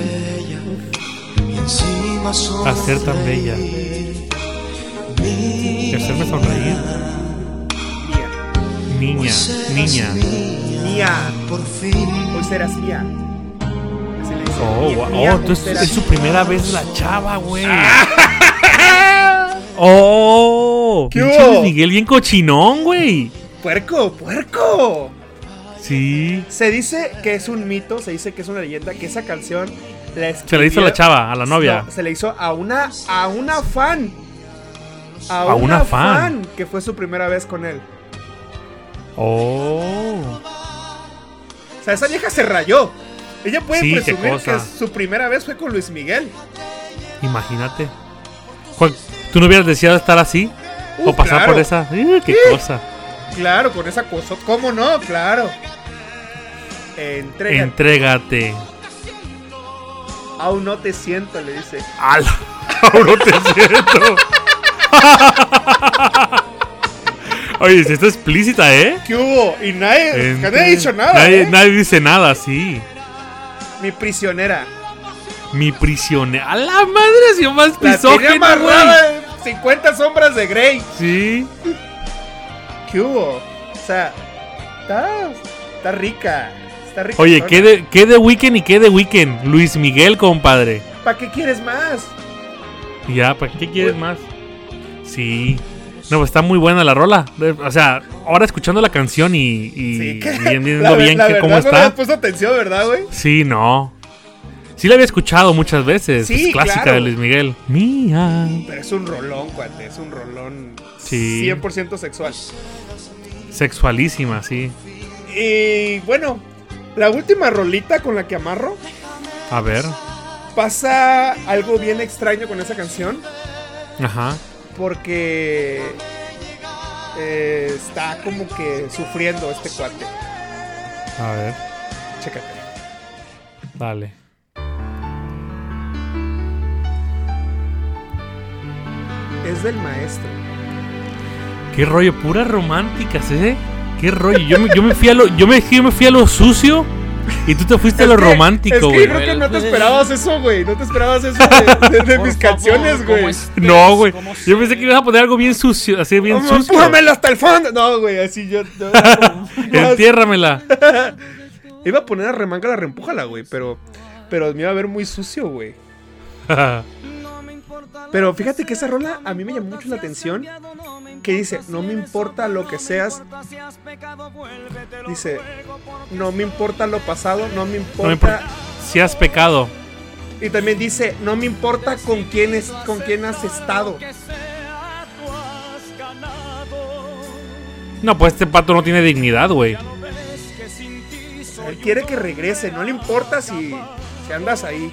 A ser tan bella. Y hacerme sonreír. Niña, niña. Mía. Por fin Hoy serás mía. Oh, wow. Oh, entonces es su primera vez la chava, güey. Oh, ¿Qué pinche? Luis Miguel bien cochinón, güey. Puerco, puerco. Sí. Se dice que es un mito, se dice que es una leyenda, que esa canción la Se la hizo a la escribió- chava, a la novia. No, se le hizo a una, a una fan. A, A una, una fan. fan. que fue su primera vez con él. Oh. O sea, esa vieja se rayó. Ella puede Sí, presumir que su primera vez fue con Luis Miguel. Imagínate. Juan, ¿Tú no hubieras deseado estar así? Uh, o pasar claro. por esa. Eh, ¡Qué Sí. cosa! Claro, con esa cosa. ¿Cómo no? Claro. Entrega. Entrégate. Aún no te siento, le dice. ¡Ala! Aún no te siento. Oye, si está explícita, ¿eh? ¿Qué hubo? Y nadie, Entre- nadie ha dicho nada. Nadie, ¿eh? nadie dice nada, sí. Mi prisionera. Mi prisionera. ¡A la madre! Sido más La amarrada en 50 sombras de Grey. Sí. ¿Qué hubo? O sea, está, está rica. Está rica. Oye, ¿qué de, ¿qué de Weekend y qué de Weekend? Luis Miguel, compadre. ¿Para qué quieres más? Ya, ¿para qué quieres más? Sí. No, pues está muy buena la rola. O sea, ahora escuchando la canción y, y Sí, bien- viendo la bien la que verdad cómo No le está. habías puesto atención, ¿verdad, güey? Sí, no. Sí la había escuchado muchas veces. Sí, es clásica claro. de Luis Miguel. Mía. Pero es un rolón, cuate. Es un rolón Sí. 100% sexual. Sexualísima, sí. Y bueno, la última rolita con la que amarro. A ver. Pasa algo bien extraño con esa canción. Ajá. Porque eh, está como que sufriendo este cuate. A ver. Chécate. Dale. Es del maestro. Qué rollo, puras románticas, ¿eh? Qué rollo. Yo me, yo me fui a lo, yo me, yo me fui a lo sucio y tú te fuiste a lo que- romántico, Es que güey. yo creo que no te esperabas eso, güey. No te esperabas eso de, de- de mis canciones, güey. No, güey. Yo pensé que ibas a poner algo bien sucio, así bien Vamos, sucio. Empújamelo hasta el fondo. No, güey, así yo. como Entiérramela. Iba a poner a remanga la reempújala, güey, pero. Pero me iba a ver muy sucio, güey. Pero fíjate que esa rola a mí me llamó mucho la atención. Que dice, no me importa lo que seas. Dice, no me importa lo pasado, no me importa. No me importa. Si has pecado. Y también dice, no me importa con quién, es, con quién has estado. No, pues este pato no tiene dignidad, güey. Él quiere que regrese, no le importa si, si andas ahí.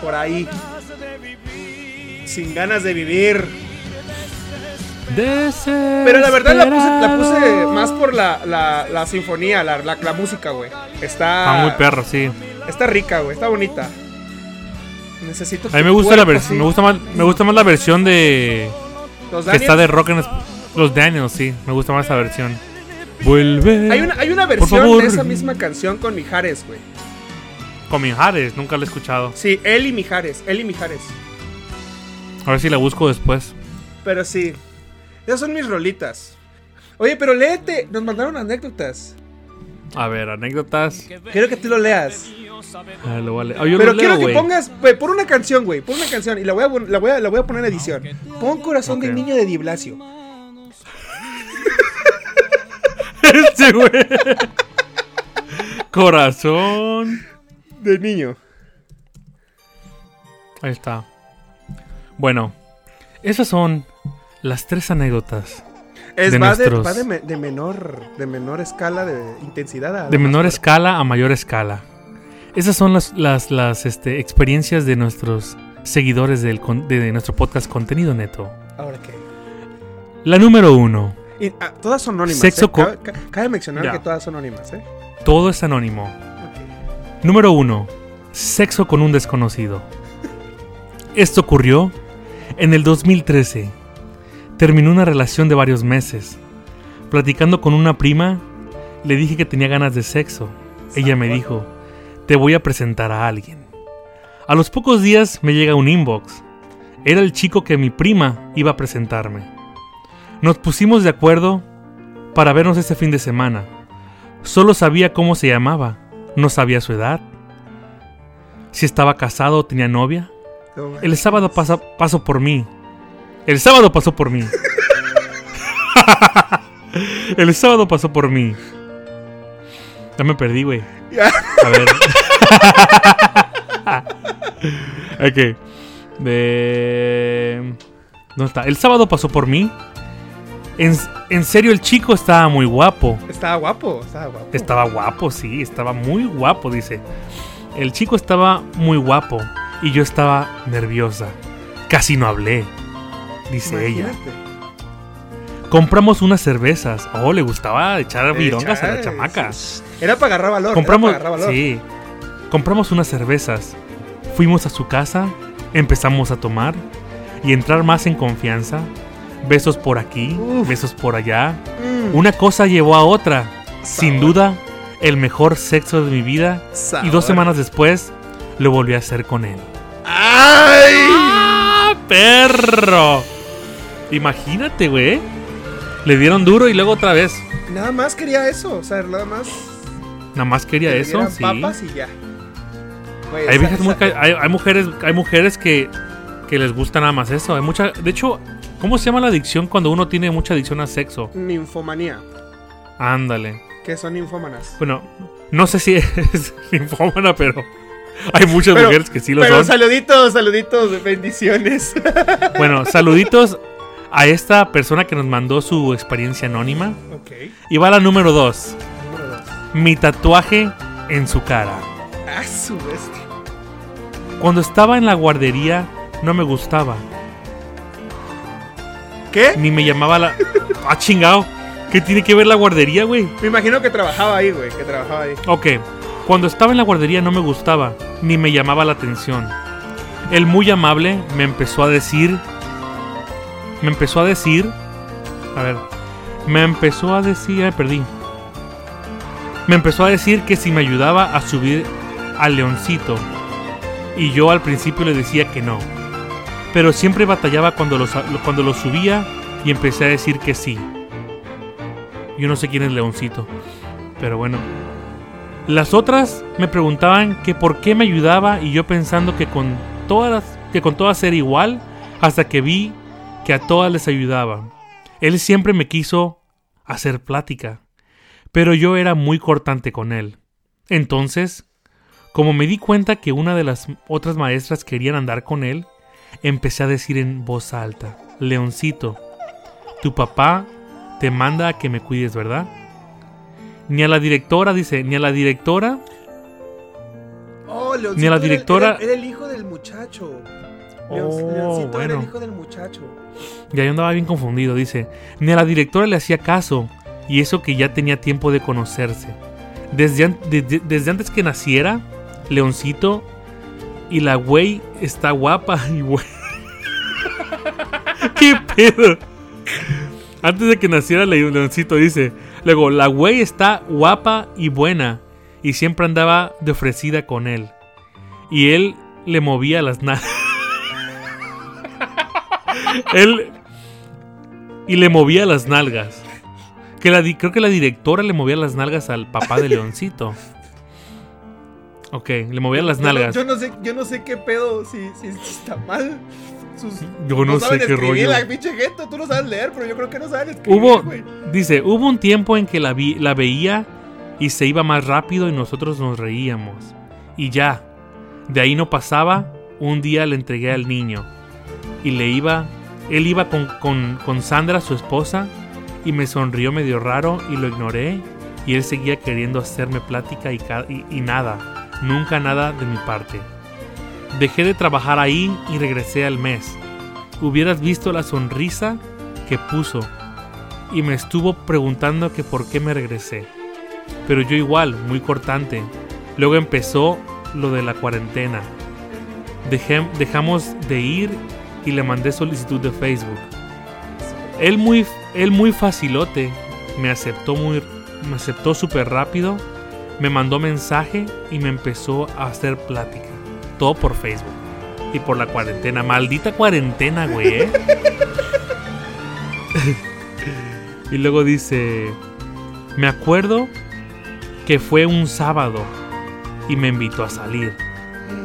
Por ahí. Sin ganas de vivir. Pero la verdad la puse, la puse más por la, la, la sinfonía, la, la, la música, güey. Está, Ah, muy perro, sí. está rica, güey, está bonita. Necesito A mí me gusta la cuerpo versión, así. me gusta más, me gusta más la versión de Los que está de rock en los Daniels, sí, me gusta más esa versión. Vuelve. Hay una, hay una versión de esa misma canción con Mijares, güey. Con Mijares, nunca la he escuchado. Sí, él y Mijares, él y Mijares. A ver si la busco después. Pero sí, esas son mis rolitas. Oye, pero léete, nos mandaron anécdotas. A ver, anécdotas. Quiero que tú lo leas. Ah, lo vale. Ah, Pero lo quiero leo, que güey. pongas, güey, por una canción, güey, por una canción y la voy a, la voy a, la voy a poner en edición. Pon Corazón de Ok. Niño de Di Blasio. Este, güey. Corazón. De niño. Ahí está. Bueno, esas son las tres anécdotas. Es De va, de, nuestros- va de, me- de menor de menor escala de intensidad a De menor fuerte. escala a mayor escala. Esas son las, las, las este, experiencias de nuestros seguidores del, de nuestro podcast Contenido Neto. Ahora qué. La número uno. Y, ah, todas son anónimas. Sexo ¿eh? cabe, ca- cabe mencionar Ya. que todas son anónimas, ¿eh? Todo es anónimo. Número 1. Sexo con un desconocido. Esto ocurrió en el 2013. Terminó una relación de varios meses. Platicando con una prima, le dije que tenía ganas de sexo. Ella me dijo, te voy a presentar a alguien. A los pocos días me llega un inbox. Era el chico que mi prima iba a presentarme. Nos pusimos de acuerdo para vernos ese fin de semana. Solo sabía cómo se llamaba, no sabía su edad, si estaba casado o tenía novia. No, El sábado pasa, pasó por mí. El sábado pasó por mí. El sábado pasó por mí. Ya me perdí, güey. Ya. A ver. ok. De... ¿Dónde está? El sábado pasó por mí. En, en serio, el chico estaba muy guapo. Estaba guapo, estaba guapo. Estaba guapo, sí, estaba muy guapo, dice. El chico estaba muy guapo y yo estaba nerviosa. Casi no hablé, dice ella. Compramos unas cervezas. Oh, le gustaba echar virongas a la chamaca. Era para agarrar valor. Compramos, era para agarrar valor. sí. Compramos unas cervezas. Fuimos a su casa, empezamos a tomar y entrar más en confianza. Besos por aquí, Uf. besos por allá. Mm, Una cosa llevó a otra. Sin duda, el mejor sexo de mi vida. Y dos semanas después, lo volví a hacer con él. ¡Ay! ¡Ah, perro! Imagínate, güey. Le dieron duro y luego otra vez. Nada más quería eso. O sea, nada más. Nada más quería que eso, sí. papas y ya. Güey, Hay, esa- muy hay, hay mujeres, hay mujeres que, que les gusta nada más eso. Hay mucha, de hecho, ¿cómo se llama la adicción cuando uno tiene mucha adicción al sexo? Ninfomanía. Ándale. Que son ninfómanas. Bueno, no sé si es linfómana, pero hay muchas Pero- mujeres que sí lo Pero son. saluditos, saluditos, bendiciones. Bueno, saluditos a esta persona que nos mandó su experiencia anónima. ok. Y va la número 2. Número dos. Mi tatuaje en su cara. Ah, su bestia. Cuando estaba en la guardería no me gustaba. ¿Qué? Ni me llamaba la... Ah, chingado. ¿Qué tiene que ver la guardería, güey? Me imagino que trabajaba ahí, güey. Que trabajaba ahí. Ok. Cuando estaba en la guardería no me gustaba. Ni me llamaba la atención. El muy amable me empezó a decir... Me empezó a decir... A ver. Me empezó a decir... Me perdí. Me empezó a decir que si me ayudaba a subir al leoncito. Y yo al principio le decía que no. Pero siempre batallaba cuando lo, cuando lo subía y empecé a decir que sí. Yo no sé quién es leoncito. Pero bueno. Las otras me preguntaban que por qué me ayudaba y yo pensando que con todas que con era igual hasta que vi que a todas les ayudaba. Él siempre me quiso hacer plática, pero yo era muy cortante con él. Entonces, como me di cuenta que una de las otras maestras querían andar con él, empecé a decir en voz alta, Leoncito, tu papá te manda a que me cuides, ¿verdad? Ni a la directora, dice, ni a la directora, Oh, Leoncito Ni a la era- directora- Era, era el hijo del muchacho. Leon- Oh, Leoncito era bueno. el hijo del muchacho. ya yo andaba bien confundido, dice, ni a la directora le hacía caso, y eso que ya tenía tiempo de conocerse. Desde, an- de- de- desde antes que naciera, Leoncito y la güey está guapa y güey. ¿Qué pedo? Antes de que naciera Le- Leoncito, dice. Luego, la güey está guapa y buena. Y siempre andaba de ofrecida con él. Y él le movía las nalgas. él. Y le movía las nalgas. Que la creo que la directora le movía las nalgas al papá de Leoncito. Ok, le movía las Yo nalgas. Yo no, sé, yo no sé qué pedo, si, si, si está mal. Sus- Yo no sé qué rollo. La pinche gente, tú no sabes leer, pero yo creo que no saben escribir. Hubo, dice, hubo un tiempo en que la, vi- la veía y se iba más rápido y nosotros nos reíamos. Y ya, de ahí no pasaba, un día le entregué al niño. Y le iba, él iba con, con, con Sandra, su esposa, y me sonrió medio raro y lo ignoré. Y él seguía queriendo hacerme plática y, ca- y, y nada. nunca nada de mi parte. Dejé de trabajar ahí y regresé al mes. Hubieras visto la sonrisa que puso y me estuvo preguntando que por qué me regresé. Pero yo igual, muy cortante. Luego empezó lo de la cuarentena. Dejé- dejamos de ir y le mandé solicitud de Facebook. Él muy, él muy facilote, me aceptó muy, me aceptó súper rápido, me mandó mensaje y me empezó a hacer plática. Todo por Facebook y por la cuarentena. Maldita cuarentena, güey. ¿eh? y luego dice, me acuerdo que fue un sábado y me invitó a salir.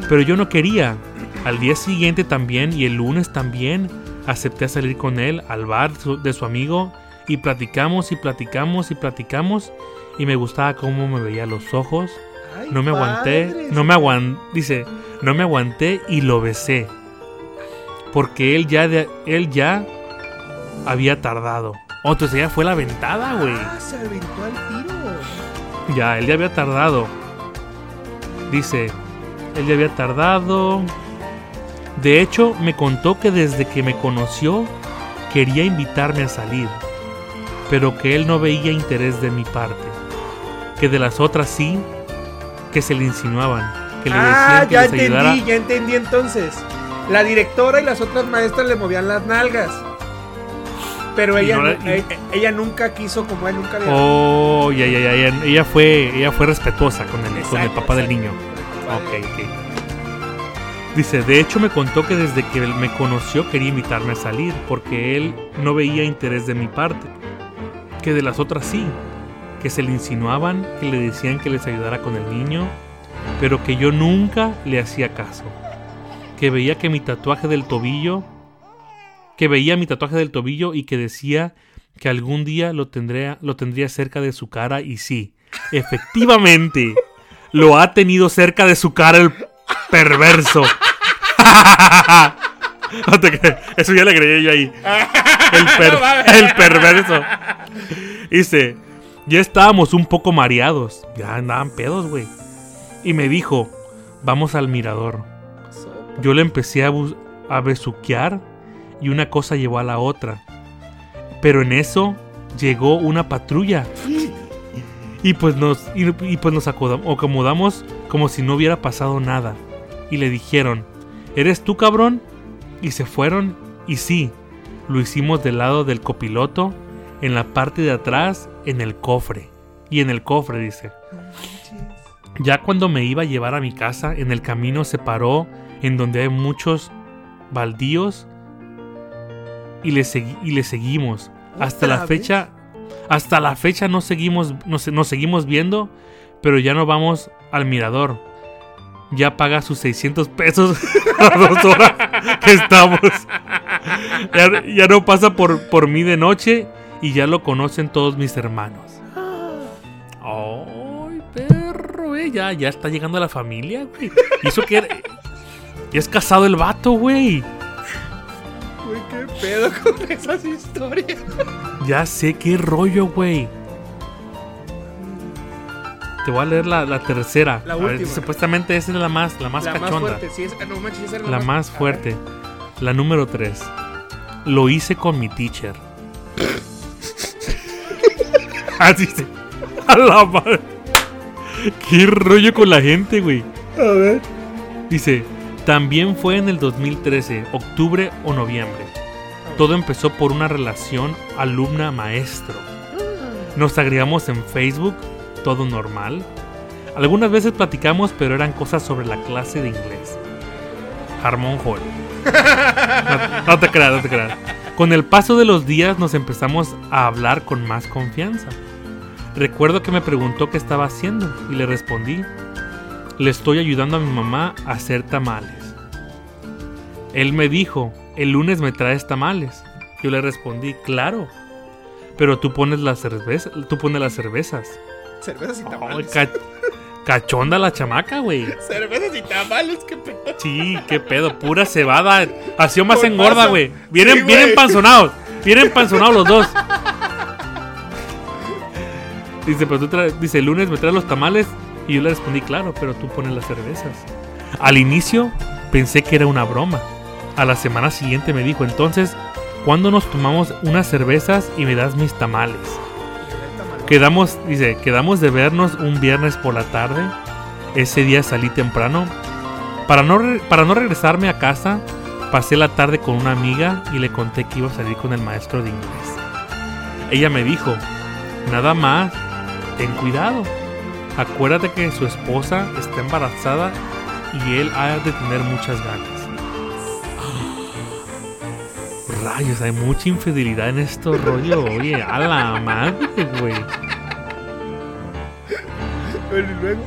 Pero yo no quería. Al día siguiente también y el lunes también acepté a salir con él al bar de su amigo y platicamos y platicamos y platicamos y me gustaba cómo me veía los ojos. No me aguanté, no me aguanté, dice, no me aguanté y lo besé. Porque él ya, de- él ya había tardado. Oh, entonces ya fue la ventada, güey. Ah, se aventó al tiro. Ya, él ya había tardado. Dice, él ya había tardado. De hecho, me contó que desde que me conoció quería invitarme a salir, pero que él no veía interés de mi parte. Que de las otras sí, que se le insinuaban, que le Ah, decían que ya les entendí, ayudara. ya entendí entonces. La directora y las otras maestras le movían las nalgas. Pero ella, no la- nu- y- e- ella nunca quiso como él, nunca le Oh, ya, ya, ya, ya, ella fue, ella fue respetuosa con el, con el Exacto, papá del niño. Ok, ok. Dice, de hecho me contó que desde que él me conoció quería invitarme a salir, porque él no veía interés de mi parte. Que de las otras sí, que se le insinuaban, que le decían que les ayudara con el niño, pero que yo nunca le hacía caso. Que veía que mi tatuaje del tobillo, que veía mi tatuaje del tobillo y que decía que algún día lo tendría, lo tendría cerca de su cara y sí, efectivamente, lo ha tenido cerca de su cara el perverso. Eso ya le agregué yo ahí. El, per- el perverso. Dice, ya estábamos un poco mareados. Ya andaban pedos, güey. Y me dijo, vamos al mirador. Yo le empecé a, a besuquear y una cosa llevó a la otra. Pero en eso llegó una patrulla. Y pues nos, y, pues nos acomodamos como si no hubiera pasado nada. Y le dijeron, ¿eres tú cabrón? Y se fueron y sí, lo hicimos del lado del copiloto, en la parte de atrás, en el cofre. Y en el cofre dice. Ya cuando me iba a llevar a mi casa, en el camino se paró en donde hay muchos baldíos y le, segui- y le seguimos. Hasta la fecha, hasta la fecha no seguimos, nos, nos seguimos viendo, pero ya no vamos al mirador. Ya paga sus 600 pesos a dos horas que estamos. Ya, ya no pasa por, por mí de noche y ya lo conocen todos mis hermanos. Ay, Ya, ya está llegando a la familia, güey. Y eso que Ya es casado el vato, güey. Güey, qué pedo con esas historias. Ya sé qué rollo, güey. Te voy a leer la, la tercera. La ver, última. supuestamente esa es la más, la más la más cachonda. fuerte, sí, esa- no manches, esa era la más ver. fuerte. La número 3. Lo hice con mi teacher. Así se. A la madre. Qué rollo con la gente, güey. A ver. Dice, también fue en el 2013, octubre o noviembre. Todo empezó por una relación alumna-maestro. Nos agregamos en Facebook, todo normal. Algunas veces platicamos, pero eran cosas sobre la clase de inglés. Harmon Hall. No, no te creas, no te creas. Con el paso de los días nos empezamos a hablar con más confianza. Recuerdo que me preguntó qué estaba haciendo y le respondí, le estoy ayudando a mi mamá a hacer tamales. Él me dijo, el lunes me traes tamales. Yo le respondí, claro. Pero tú pones las cervezas, tú pones las cervezas. Cervezas y tamales. ca- cachonda la chamaca, güey. Cervezas y tamales, qué pedo. Sí, qué pedo, pura cebada. Así o más engorda, güey. Vienen, Sí, vienen panzonados. Vienen panzonados los dos. Dice, pero tú traes- dice, el lunes me traes los tamales Y yo le respondí, claro, pero tú pones las cervezas. Al inicio pensé que era una broma. A la semana siguiente me dijo, entonces, ¿cuándo nos tomamos unas cervezas y me das mis tamales? Quedamos, dice, quedamos de vernos un viernes por la tarde. Ese día salí temprano. Para no, para no regresarme a casa, pasé la tarde con una amiga y le conté que iba a salir con el maestro de inglés. Ella me dijo, nada más, ten cuidado. Acuérdate que su esposa está embarazada y él ha de tener muchas ganas. Rayos, hay mucha infidelidad en esto rollo. Oye, a la madre, güey. Luego.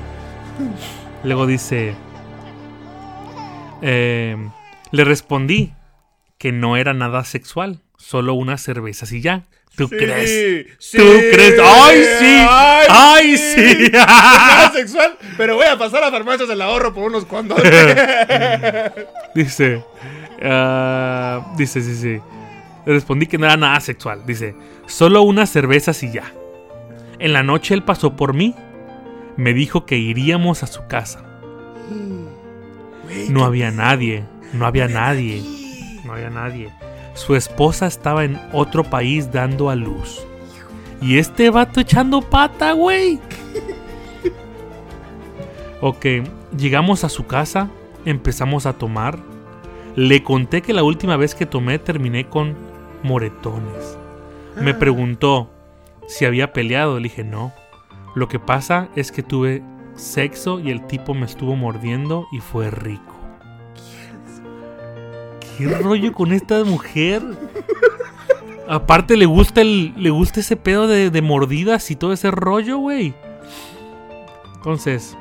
Luego dice, eh, le respondí que no era nada sexual, solo unas cervezas y ya. ¿Tú crees? Sí, ¿Tú crees? ¡Ay, sí! ¡Ay, sí! Nada sexual, pero voy a pasar a farmacias del ahorro por unos condones. Dice, ah, dice, sí, sí. Le respondí que no era nada sexual. Dice, solo unas cervezas y ya. En la noche él pasó por mí. Me dijo que iríamos a su casa. No había nadie, no había nadie, no había nadie. Su esposa estaba en otro país dando a luz. Y este vato echando pata, güey. Ok, llegamos a su casa, empezamos a tomar. Le conté que la última vez que tomé terminé con moretones. Me preguntó si había peleado. Le dije no. Lo que pasa es que tuve sexo y el tipo me estuvo mordiendo y fue rico. ¿Qué rollo con esta mujer? Aparte le gusta el. le gusta ese pedo de, de mordidas y todo ese rollo, güey. Entonces.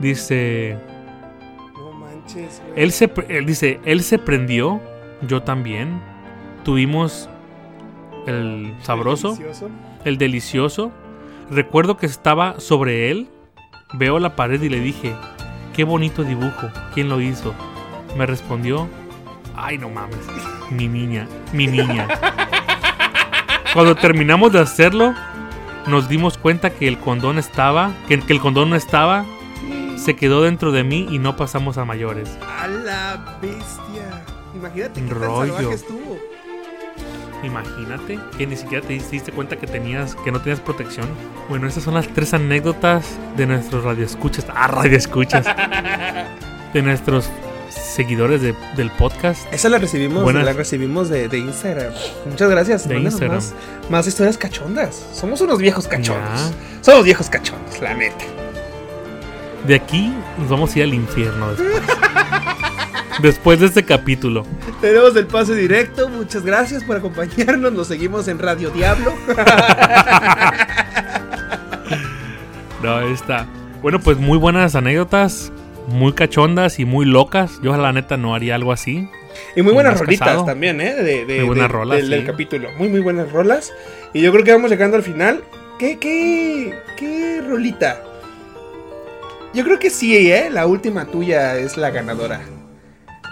Dice. No manches, güey. Él se, él dice, él se prendió, yo también. Tuvimos el sabroso, Delicioso. el delicioso. Recuerdo que estaba sobre él. Veo la pared y le dije, qué bonito dibujo, ¿quién lo hizo? Me respondió, ay no mames, mi niña, mi niña. Cuando terminamos de hacerlo, nos dimos cuenta que el condón estaba, que, que el condón no estaba, se quedó dentro de mí y no pasamos a mayores. A la bestia. Imagínate qué tan Rollo. salvaje estuvo. Imagínate que ni siquiera te diste cuenta que tenías que no tenías protección. Bueno, esas son las tres anécdotas de nuestros radioescuchas. Ah, radioescuchas. de nuestros seguidores de- del podcast. Esa la recibimos, Buenas. la recibimos de, de Instagram. Muchas gracias. De Mándanos Instagram. Más, más historias cachondas. Somos unos viejos cachondos. Ya. Somos viejos cachondos, la neta. De aquí nos vamos a ir al infierno después. después de este capítulo. Tenemos el pase directo. Muchas gracias por acompañarnos. Nos seguimos en Radio Diablo. No, ahí está. Bueno, pues muy buenas anécdotas. Muy cachondas y muy locas. Yo la neta no haría algo así. Y muy buenas rolitas casado. también, ¿eh? De, de- Muy buenas de- rolas, del, capítulo. Muy, muy buenas rolas. Y yo creo que vamos llegando al final. ¿Qué, qué, qué rolita? Yo creo que sí, ¿eh? La última tuya es la ganadora.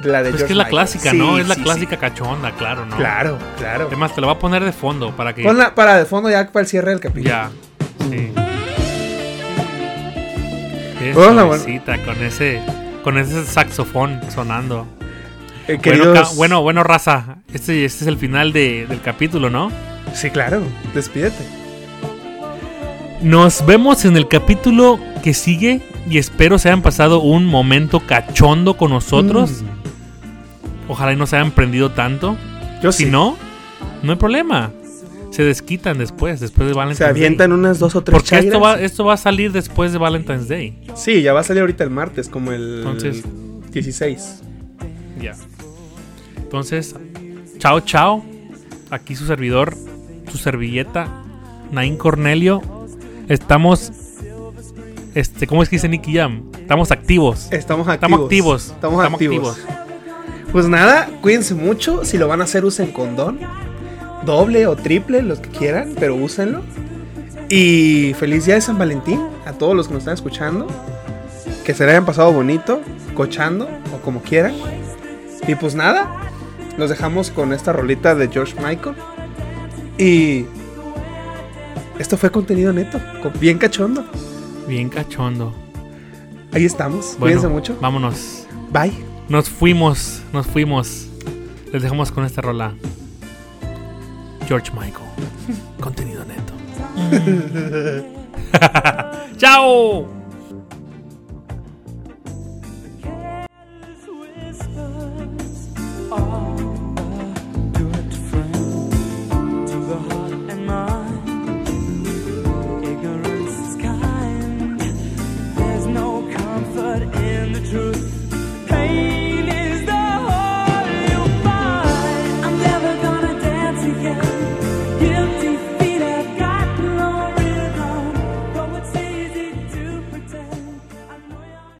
La de Pues George que es la Michael. clásica, Sí, ¿no? Es la sí, clásica cachonda, claro. ¿no? Claro, claro. Además, te lo voy a poner de fondo para que. Ponla para de fondo ya para el cierre del capítulo. Ya. Sí. Hola, con ese con ese saxofón sonando. Eh, Bueno, queridos- bueno, bueno, raza. Este, este es el final de- del capítulo, ¿no? Sí, claro. Despídete. Nos vemos en el capítulo que sigue y espero se hayan pasado un momento cachondo con nosotros. Mm. Ojalá y no se hayan prendido tanto. Yo Si sí. no, no hay problema. Se desquitan después, después de Valentine's Se avientan Day. unas dos o tres Porque esto va, esto va a salir después de Valentine's Day. Sí, ya va a salir ahorita el martes, como el Entonces- 16. Ya. Entonces, chao, chao. Aquí su servidor, su servilleta, Nain Cornelio. Estamos. Este, ¿cómo es que dice Nicky Jam? Estamos activos. Estamos activos. Estamos activos. Estamos, activos. Pues nada, cuídense mucho. Si lo van a hacer, usen condón. Doble o triple, los que quieran, pero úsenlo. Y feliz día de San Valentín a todos los que nos están escuchando. Que se le hayan pasado bonito, cochando o como quieran. Y pues nada, los dejamos con esta rolita de George Michael. Y esto fue contenido neto, bien cachondo. Bien cachondo. Ahí estamos. Bueno, Cuídense mucho. Vámonos. Bye. Nos fuimos, nos fuimos. Les dejamos con esta rola. George Michael. Contenido neto. ¡Chao! truth